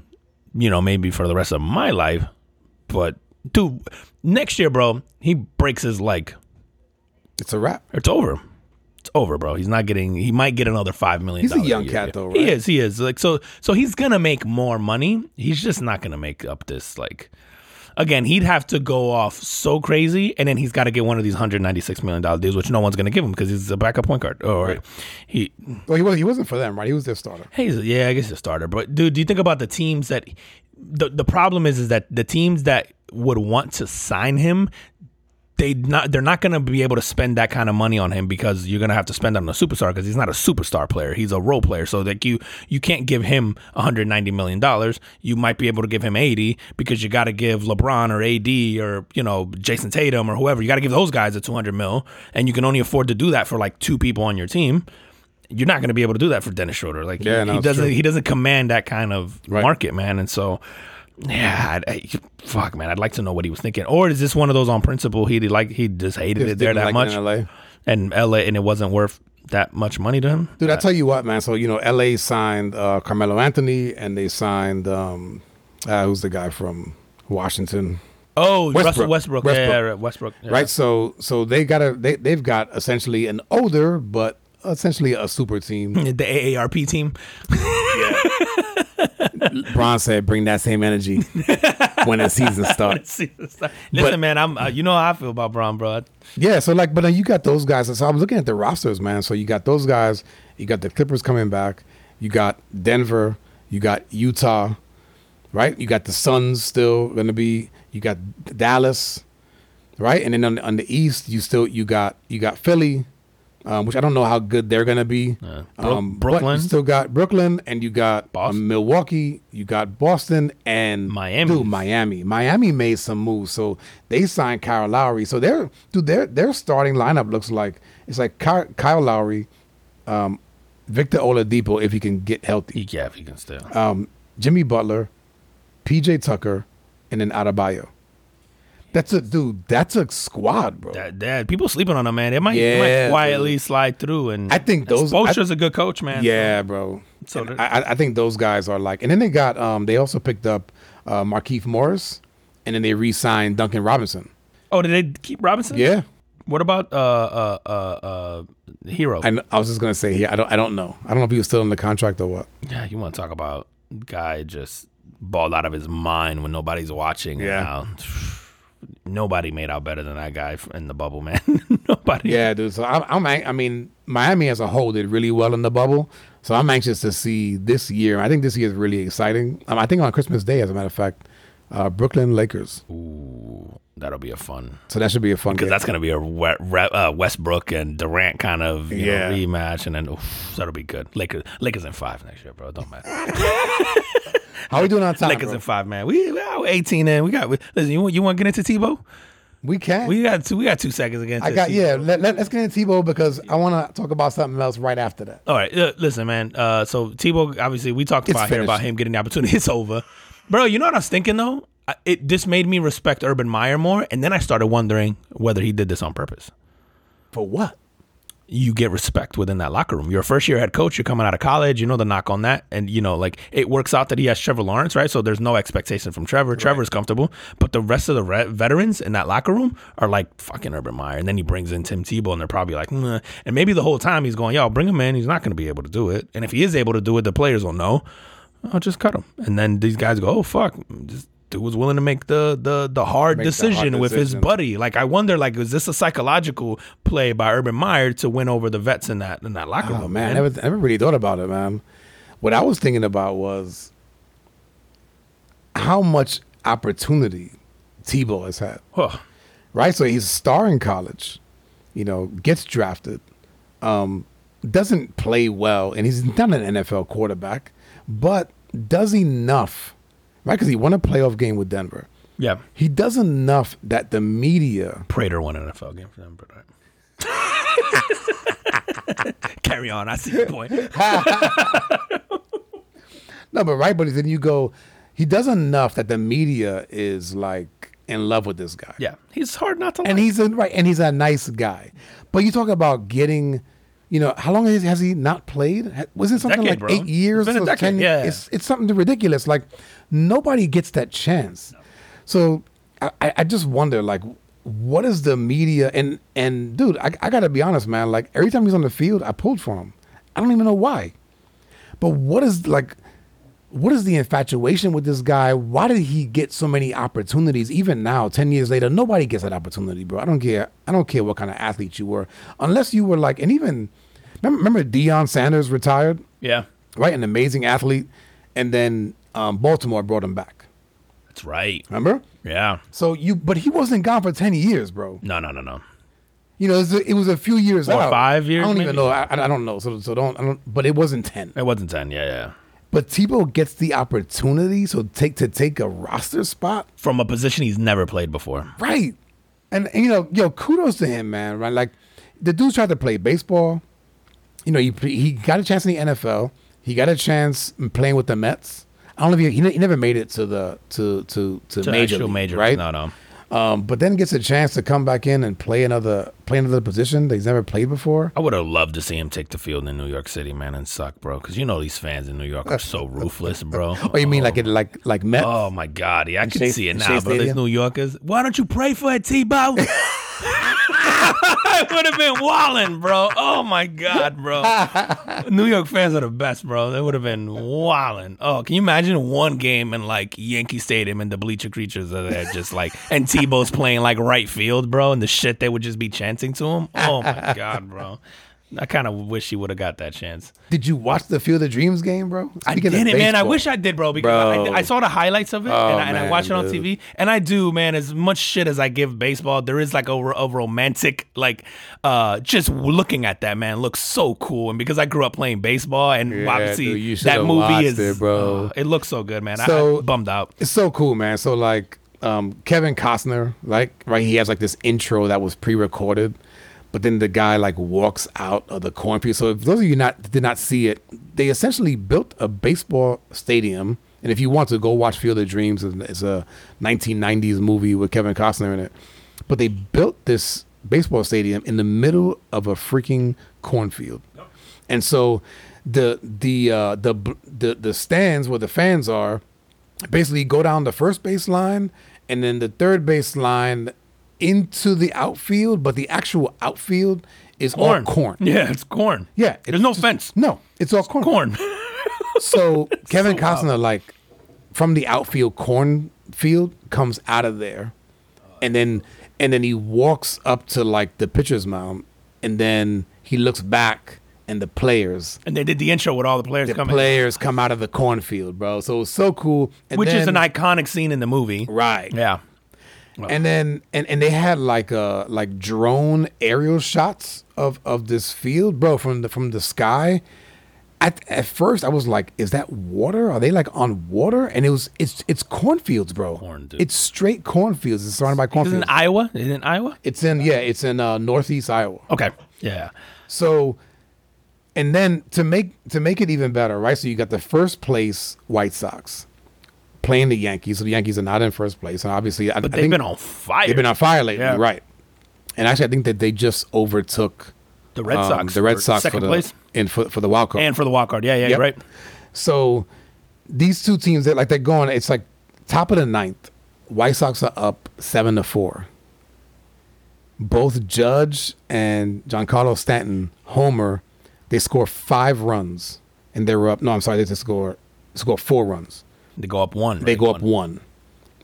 you know, maybe for the rest of my life. But dude, next year, bro, he breaks his leg. It's a wrap. It's over. It's over, bro. He's not getting. He might get another five million. He's a young year. cat, though, He is. He is. Like so. So he's gonna make more money. He's just not gonna make up this like. Again, he'd have to go off so crazy, and then he's got to get one of these hundred ninety six million dollar deals, which no one's gonna give him because he's a backup point guard. Or he, Well, he was he wasn't for them, right? He was their starter. hey, he's yeah, I guess he's a starter. But dude, do you think about the teams that the the problem is is that the teams that would want to sign him, they not they're not going to be able to spend that kind of money on him because you're going to have to spend on a superstar because he's not a superstar player. He's a role player. So like you you can't give him 190 million dollars. You might be able to give him 80 because you got to give LeBron or AD or you know Jayson Tatum or whoever. You got to give those guys a 200 mil, and you can only afford to do that for like two people on your team. You're not going to be able to do that for Dennis Schroeder. Like Yeah, he, no, he doesn't true. he doesn't command that kind of Right. market, man. And so yeah, I, I, fuck, man. I'd like to know what he was thinking. Or is this one of those on principle? He like he just hated Just it there didn't that like much, it in LA. and LA, and it wasn't worth that much money to him. Dude, I tell you what, man. So you know, LA signed uh, Carmelo Anthony, and they signed um, uh, who's the guy from Washington, Oh, Westbrook. Russell Westbrook, Westbrook. yeah, yeah, Westbrook, yeah. right? So so they got a they they've got essentially an older but essentially a super team. The AARP team. Bron said, "Bring that same energy when the season starts." Listen, But- man, I'm uh, you know how I feel about Bron, bro. Yeah, so like, but then you got those guys. So I'm looking at the rosters, man. So you got those guys. You got the Clippers coming back. You got Denver. You got Utah, right? You got the Suns still going to be. You got Dallas, right? And then on the, on the East, you still you got you got Philly, um, which I don't know how good they're going to be. Uh, Brook- um, Brooklyn. you still got Brooklyn, and you got Boston. Milwaukee. You got Boston and Miami. Dude, Miami. Miami made some moves, so they signed Kyle Lowry. So their dude, their their starting lineup looks like it's like Kyle, Kyle Lowry, um, Victor Oladipo if he can get healthy, Yeah, if he can still. um, Jimmy Butler, PJ Tucker, and then Adebayo. That's a dude. That's a squad, bro. That, that people sleeping on him, man. It might, Yeah, might quietly slide through, and I think those- Spoelstra's a good coach, man. yeah, bro. So I, I- think those guys are like, and then they got um, they also picked up uh, Markieff Morris, and then they re-signed Duncan Robinson. Oh, did they keep Robinson? Yeah, What about uh uh uh uh Herro? I, I was just gonna say here. I don't. I don't know. I don't know if he was still in the contract or what. yeah, you want to talk about guy just balled out of his mind when nobody's watching. Yeah. Nobody made out better than that guy in the bubble, man. nobody. Yeah, dude. So I'm. I'm I mean, Miami as a whole did really well in the bubble. So I'm anxious to see this year. I think this year is really exciting. Um, I think on Christmas Day, as a matter of fact, uh, Brooklyn Lakers. Ooh, that'll be a fun. So that should be a fun Because that's gonna be a uh, Westbrook and Durant kind of Yeah. know, rematch, and then oof, that'll be good. Lakers, Lakers in five next year, bro. It Don't matter. How we doing on time? Lakers bro? in five, man. We we are eighteen in. We got. We, listen, you want you want to get into Tebow? We can. We got two. We got two seconds against. I got yeah. Let, let, us get into Tebow because I want to talk about something else right after that. All right, uh, listen, man. Uh, so Tebow, obviously, we talked It's about here about him getting the opportunity. It's over, bro. You know what I was thinking though? It this made me respect Urban Meyer more, and then I started wondering whether he did this on purpose. For what? You get respect within that locker room. You're a first year head coach. You're coming out of college. You know the knock on that, and you know like it works out that he has Trevor Lawrence, right? So there's no expectation from Trevor. Trevor's comfortable, but the rest of the re- veterans in that locker room are like fucking Urban Meyer, and then he brings in Tim Tebow, and they're probably like, and maybe the whole time he's going, yo, bring him in. He's not going to be able to do it, and if he is able to do it, the players will know. I'll just cut him, and then these guys go, oh fuck, just dude was willing to make the the the hard Make the decision hard with his buddy. Like I wonder, like, is this a psychological play by Urban Meyer to win over the vets in that in that locker Oh room? man, never, I never really thought about it, man. What I was thinking about was how much opportunity Tebow has had. Huh. right? So he's a star in college, you know, gets drafted, um, doesn't play well, and he's not an NFL quarterback, but does enough, right? Because he won a playoff game with Denver. Yeah. He does enough that the media, Prater won an NFL game for them, but all right. Carry on. I see your point. no, but right, but then you go, he does enough that the media is like in love with this guy. Yeah, he's hard not to like. and he's a right, and he's a nice guy. But you talk about getting, you know, how long has, has he not played? Was it something Decade, like bro. eight years? It's been a or decade, 10 yeah. It's it's something ridiculous. Like nobody gets that chance. So I, I I just wonder, like, what is the media? And and dude, I, I gotta be honest, man. Like every time he's on the field, I pulled for him. I don't even know why. But what is like? What is the infatuation with this guy? Why did he get so many opportunities? Even now, ten years later, nobody gets that opportunity, bro. I don't care. I don't care what kind of athlete you were, unless you were like, and even remember, remember Deion Sanders retired, yeah, right? An amazing athlete, and then um, Baltimore brought him back. that's right. Remember? Yeah. So you, but he wasn't gone for ten years, bro. No, no, no, no. You know, it was a, it was a few years Four out. five years, I don't maybe? even know. I, I don't know. So so don't, I don't. But it wasn't ten. It wasn't ten. Yeah, yeah. But Tebow gets the opportunity, so take to take a roster spot. From a position he's never played before. Right. And, and, you know, yo, kudos to him, man. Right. Like the dude tried to play baseball. You know, he he got a chance in the NFL. He got a chance playing with the Mets. I don't know if he, he, never made it to the to to to, To major league, major, right? No, no. Um, but then gets a chance to come back in and play another play another position that he's never played before. I would have loved to see him take the field in New York City, man, and suck, bro. Because you know these fans in New York are so ruthless, bro. Oh, you mean like it like like Mets? Oh my God, yeah, I can see it now, Shea bro. These New Yorkers. Why don't you pray for it, Tebow? I would have been walling, bro. Oh my God, bro. New York fans are the best, bro. They would have been walling. Oh, can you imagine one game in like Yankee Stadium and the bleacher creatures are there just like and Tebow's playing like right field, bro, and the shit they would just be chanting to him? Oh my God, bro. I kind of wish he would have got that chance. Did you watch the Field of Dreams game, bro? I Speaking of didn't, man. I wish I did, bro, because I, Bro. I saw the highlights of it Oh, and, I, and I man, watched it on dude. TV. And I do, man. As much shit as I give baseball, there is like a, a romantic, like, uh, just looking at that man looks so cool. And because I grew up playing baseball, and Yeah, obviously dude, you that movie watched is, it, bro. uh, it looks so good, man. I, So- I bummed out. It's so cool, man. So like um, Kevin Costner, like right, he has like this intro that was pre-recorded, but then the guy like walks out of the cornfield. So if those of you not did not see it, they essentially built a baseball stadium. And if you want to go watch Field of Dreams, it's a 1990s movie with Kevin Costner in it. But they built this baseball stadium in the middle of a freaking cornfield. And so the the uh, the the the stands where the fans are basically go down the first base line and then the third base line into the outfield, but the actual outfield is Corn. all corn. Yeah, it's corn. Yeah, There's it's no just- fence. No, it's all corn. Corn. So Kevin so wild. Costner, like from the outfield corn field, comes out of there, and then and then he walks up to like the pitcher's mound, and then he looks back, and the players, and they did the intro with all the players coming. the coming, players come out of the cornfield, bro. So it was so cool. And which is an iconic scene in the movie. right. Yeah. And then and, and they had like uh like drone aerial shots of of this field bro from the from the sky. At, at first i was like is that water? Are they like on water? And it was it's it's cornfields bro. Corn, it's straight cornfields. It's surrounded by cornfields in Iowa? Is it in Iowa? it's in yeah it's in uh northeast iowa. Okay. Yeah. so and then to make to make it even better right? So you got the first place white sox playing the yankees so the yankees are not in first place and obviously But I they've think- been on fire. They've been on fire lately, Yeah. right? And actually, I think that they just overtook the Red um, Sox. the Red Sox second for the place in for, for the wild card. and for the wild card. Yeah, yeah, Yep. right. so these two teams, they're like they're going. It's like top of the ninth. White Sox are up seven to four. Both Judge and Giancarlo Stanton homer. They score five runs, and they were up. No, I'm sorry, they just score score four runs. They go up one. They right? go up one,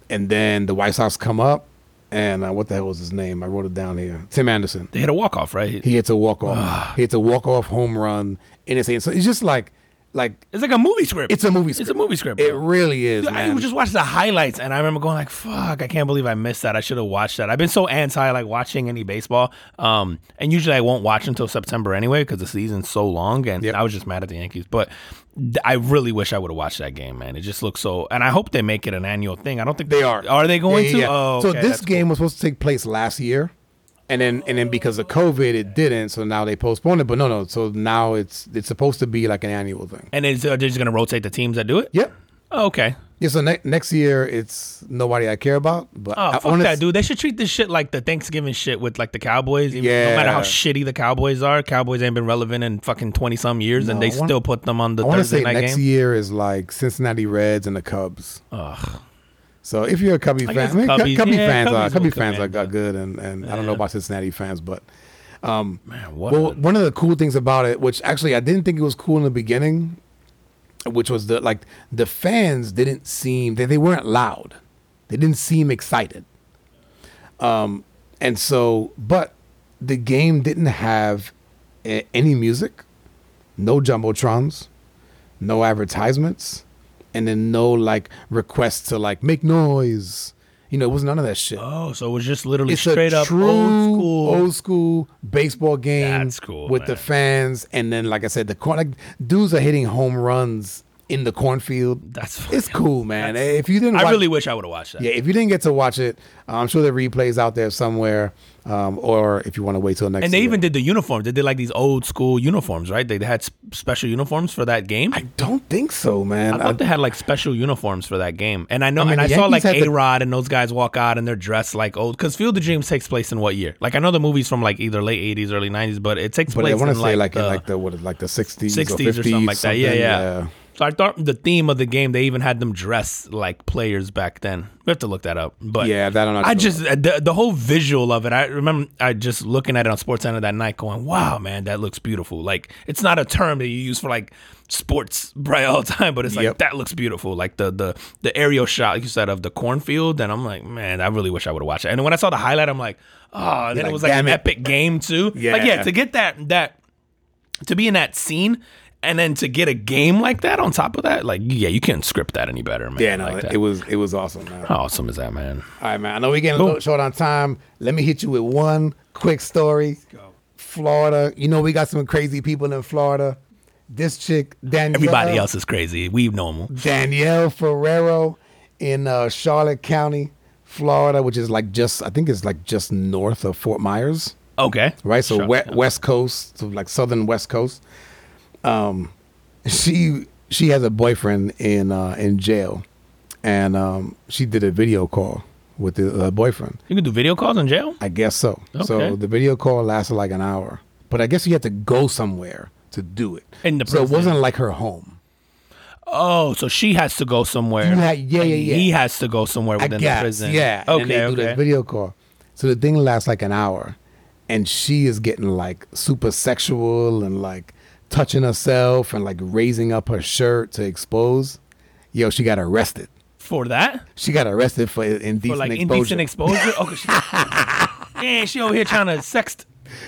and then the White Sox come up, and uh, what the hell was his name? I wrote it down here. Tim Anderson. They hit a walk off, right? He hits a walk off. he hits a walk off home run in his hand. So it's just like, like It's like a movie script. it's a movie. script. It's a movie script. It really is, Dude, I just watched the highlights and I remember going like, "Fuck! I can't believe I missed that. I should have watched that." I've been so anti like watching any baseball, um, and usually I won't watch until September anyway because the season's so long. And Yep. I was just mad at the Yankees, but I really wish I would have watched that game, man. It just looks so, and I hope they make it an annual thing. I don't think They are. Are they going Yeah, to? yeah, yeah. Oh, so this that's game was supposed to take place last year, and then and then because of COVID, it didn't. So now they postponed it. But no, no. So now it's it's supposed to be like an annual thing. And is, are they just going to rotate the teams that do it? Yep. Oh, okay. Yeah. So ne- next year it's nobody I care about. But Oh, I fuck wanna that, dude. They should treat this shit like the Thanksgiving shit with like the Cowboys. Even, Yeah. No matter how shitty the Cowboys are, Cowboys ain't been relevant in fucking 20 some years and they wanna- still put them on the I want to Thursday say night next game. year is like Cincinnati Reds and the Cubs. Ugh. So if you're a Cubby I fan, I mean, Cubbies- Cubby yeah, fans are Cubby fans are, that. good, and, and I don't know about Cincinnati fans, but um, Man, what? well, one of the cool things about it, which actually I didn't think it was cool in the beginning, which was the like the fans didn't seem they, they weren't loud, they didn't seem excited, um, and so but the game didn't have a, any music, no jumbotrons, no advertisements, and then no like requests to like make noise. You know, it was none of that shit. oh, so it was just literally It's straight up true old school. old school baseball game. That's cool, with the fans, and then like I said, the corn like dudes are hitting home runs in the cornfield. That's It's cool, man. If you didn't, I watch, really wish I would have watched that. yeah, if you didn't get to watch it, I'm sure the replays out there somewhere, um, or if you want to wait till next. And they year. even did the uniforms. They did like these old school uniforms, right? They had special uniforms for that game. I don't think so, man. I thought they had like special uniforms for that game, and I know, I mean, and I the saw like A the- Rod and those guys walk out and they're dressed like old. Because Field of Dreams takes place in what year? Like I know the movie's from like either late '80s, early '90s, but it takes but place I want to say like, like, in the like the what like the 60s, 60s or, 50s, or something like that. Yeah, something, yeah, So I thought the theme of the game they even had them dress like players back then. We have to look that up, but Yeah, that I just uh, the, the whole visual of it. I remember I just looking at it on Sports Center that night, going, "Wow, man, that looks beautiful." Like it's not a term that you use for like sports right all the time, but it's like Yep. that looks beautiful. Like the the the aerial shot, like you said, of the cornfield, and I'm like, man, I really wish I would have watched it. And when I saw the highlight, I'm like, ah, oh, and then like, it was like an it. epic game too. like yeah, Yeah. to get that that to be in that scene. And then to get a game like that on top of that, like yeah, you can't script that any better, man. Yeah, no, like it, that. it was it was awesome, man. How awesome is that, man? All right, man. I know we're getting a little short on time. Let me hit you with one quick story. Florida. You know we got some crazy people in Florida. This chick, Danielle. Everybody else is crazy. We normal. Danielle Ferrero in uh, Charlotte County, Florida, which is like just I think it's like just north of Fort Myers, Okay. right? So Sure. we- west coast, so like southern west coast. Um, she she has a boyfriend in uh, in jail, and um, she did a video call with the uh, boyfriend. You can do video calls in jail? I guess so. Okay. So the video call lasted like an hour, but I guess you had to go somewhere to do it. In the so it wasn't like her home. Oh, so she has to go somewhere. Yeah, and yeah, yeah. He has to go somewhere within guess, the prison. yeah. Okay. and they do okay. video call. So the thing lasts like an hour, and she is getting like super sexual and like touching herself and like raising up her shirt to expose. Yo, she got arrested. For that? She got arrested for indecent For like exposure. indecent exposure? okay. She, yeah, she over here trying to sext.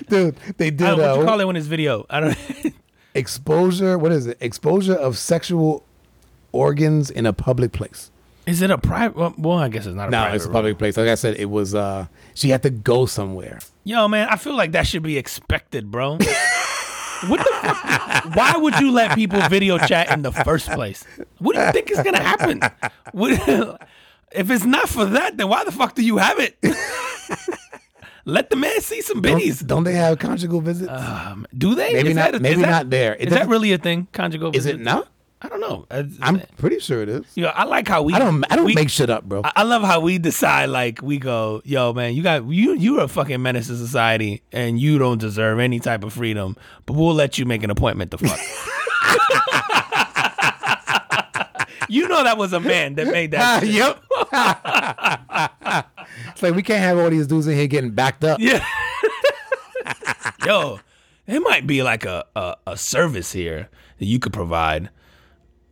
Dude, they I did don't, what you uh, call it when it's video? I don't. exposure. What is it? Exposure of sexual organs in a public place. Is it a private? Well, I guess it's not a No, private. it's a room. public place. Like I said, it was. uh She had to go somewhere. Yo, man, I feel like that should be expected, bro. what the fuck? Why would you let people video chat in the first place? What do you think is gonna happen? What, if it's not for that, then why the fuck do you have it? let the man see some biddies. Don't, don't they have conjugal visits? Um, do they? Maybe Is not- that a- maybe that- not there. It Is that really a thing? Conjugal is it not? I don't know. It's- I'm eh. pretty sure it is. you know, I like how we. I don't. I don't we- make shit up, bro. I I love how we decide. Like we go, yo, man, you got you. You're a fucking menace to society, and you don't deserve any type of freedom. But we'll let you make an appointment to fuck. you know that was a man that made that. Ah, shit. yep. it's like we can't have all these dudes in here getting backed up. Yeah. yo, it might be like a, a a service here that you could provide.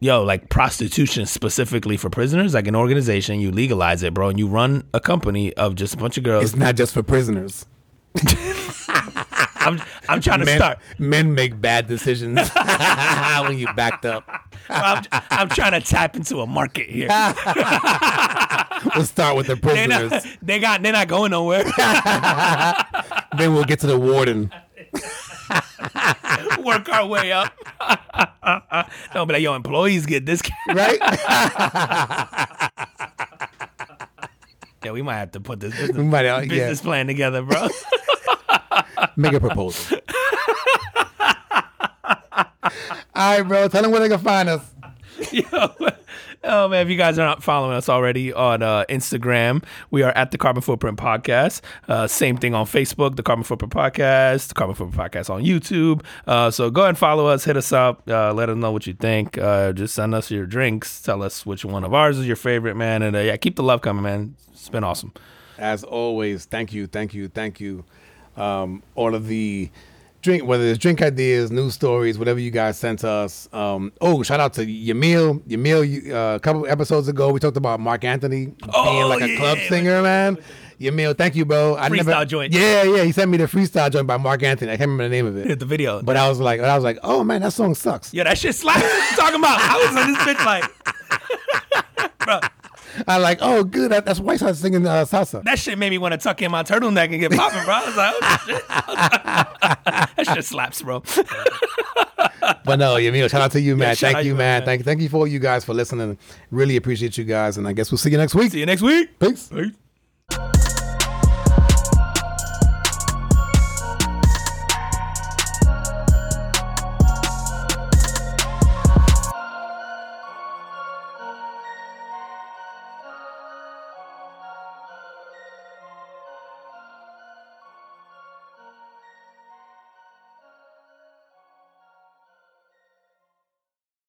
Yo, like prostitution specifically for prisoners, like an organization, you legalize it, bro, and you run a company of just a bunch of girls. It's not just for prisoners. I'm I'm trying to Men, start. men make bad decisions when you backed up. I'm, I'm trying to tap into a market here. We'll start with the prisoners, not, they got they're not going nowhere. then we'll get to the warden. Work our way up. Don't be like, yo, employees get this. Right? Yeah, we might have to put this business, might, uh, yeah, business plan together, bro. make a proposal. All right, bro. Tell them where they can find us. Yo, oh man, if you guys are not following us already on uh, Instagram, we are at the Carbon Footprint Podcast. Uh, same thing on Facebook, the Carbon Footprint Podcast, the Carbon Footprint Podcast on YouTube. Uh, so go ahead and follow us, hit us up, uh, let us know what you think. Uh, just send us your drinks, tell us which one of ours is your favorite, man, and uh, yeah, keep the love coming, man. It's been awesome. As always, thank you, thank you, thank you. Um, all of the drink, whether it's drink ideas, news stories, whatever you guys sent us. Um, oh, shout out to Yamil. Yamil, uh, a couple episodes ago, we talked about Marc Anthony being Oh, like a club with singer, man. Yamil, thank you, bro. I Freestyle joint. Yeah, yeah. He sent me the freestyle joint by Marc Anthony. I can't remember the name of it. The video. But I was like, I was like, oh man, that song sucks. yeah, that shit slaps. You talking about? I was on this bitch like, bro, I like, oh, good. That, that's White House singing uh, salsa. that shit made me want to tuck in my turtleneck and get popping, bro. I was like, oh, shit. that shit slaps, bro. But no, Yamil, shout out to you, man. out thank you, man. man. Thank, thank you for all you guys for listening. Really appreciate you guys, and I guess we'll see you next week. See you next week. Peace. Peace.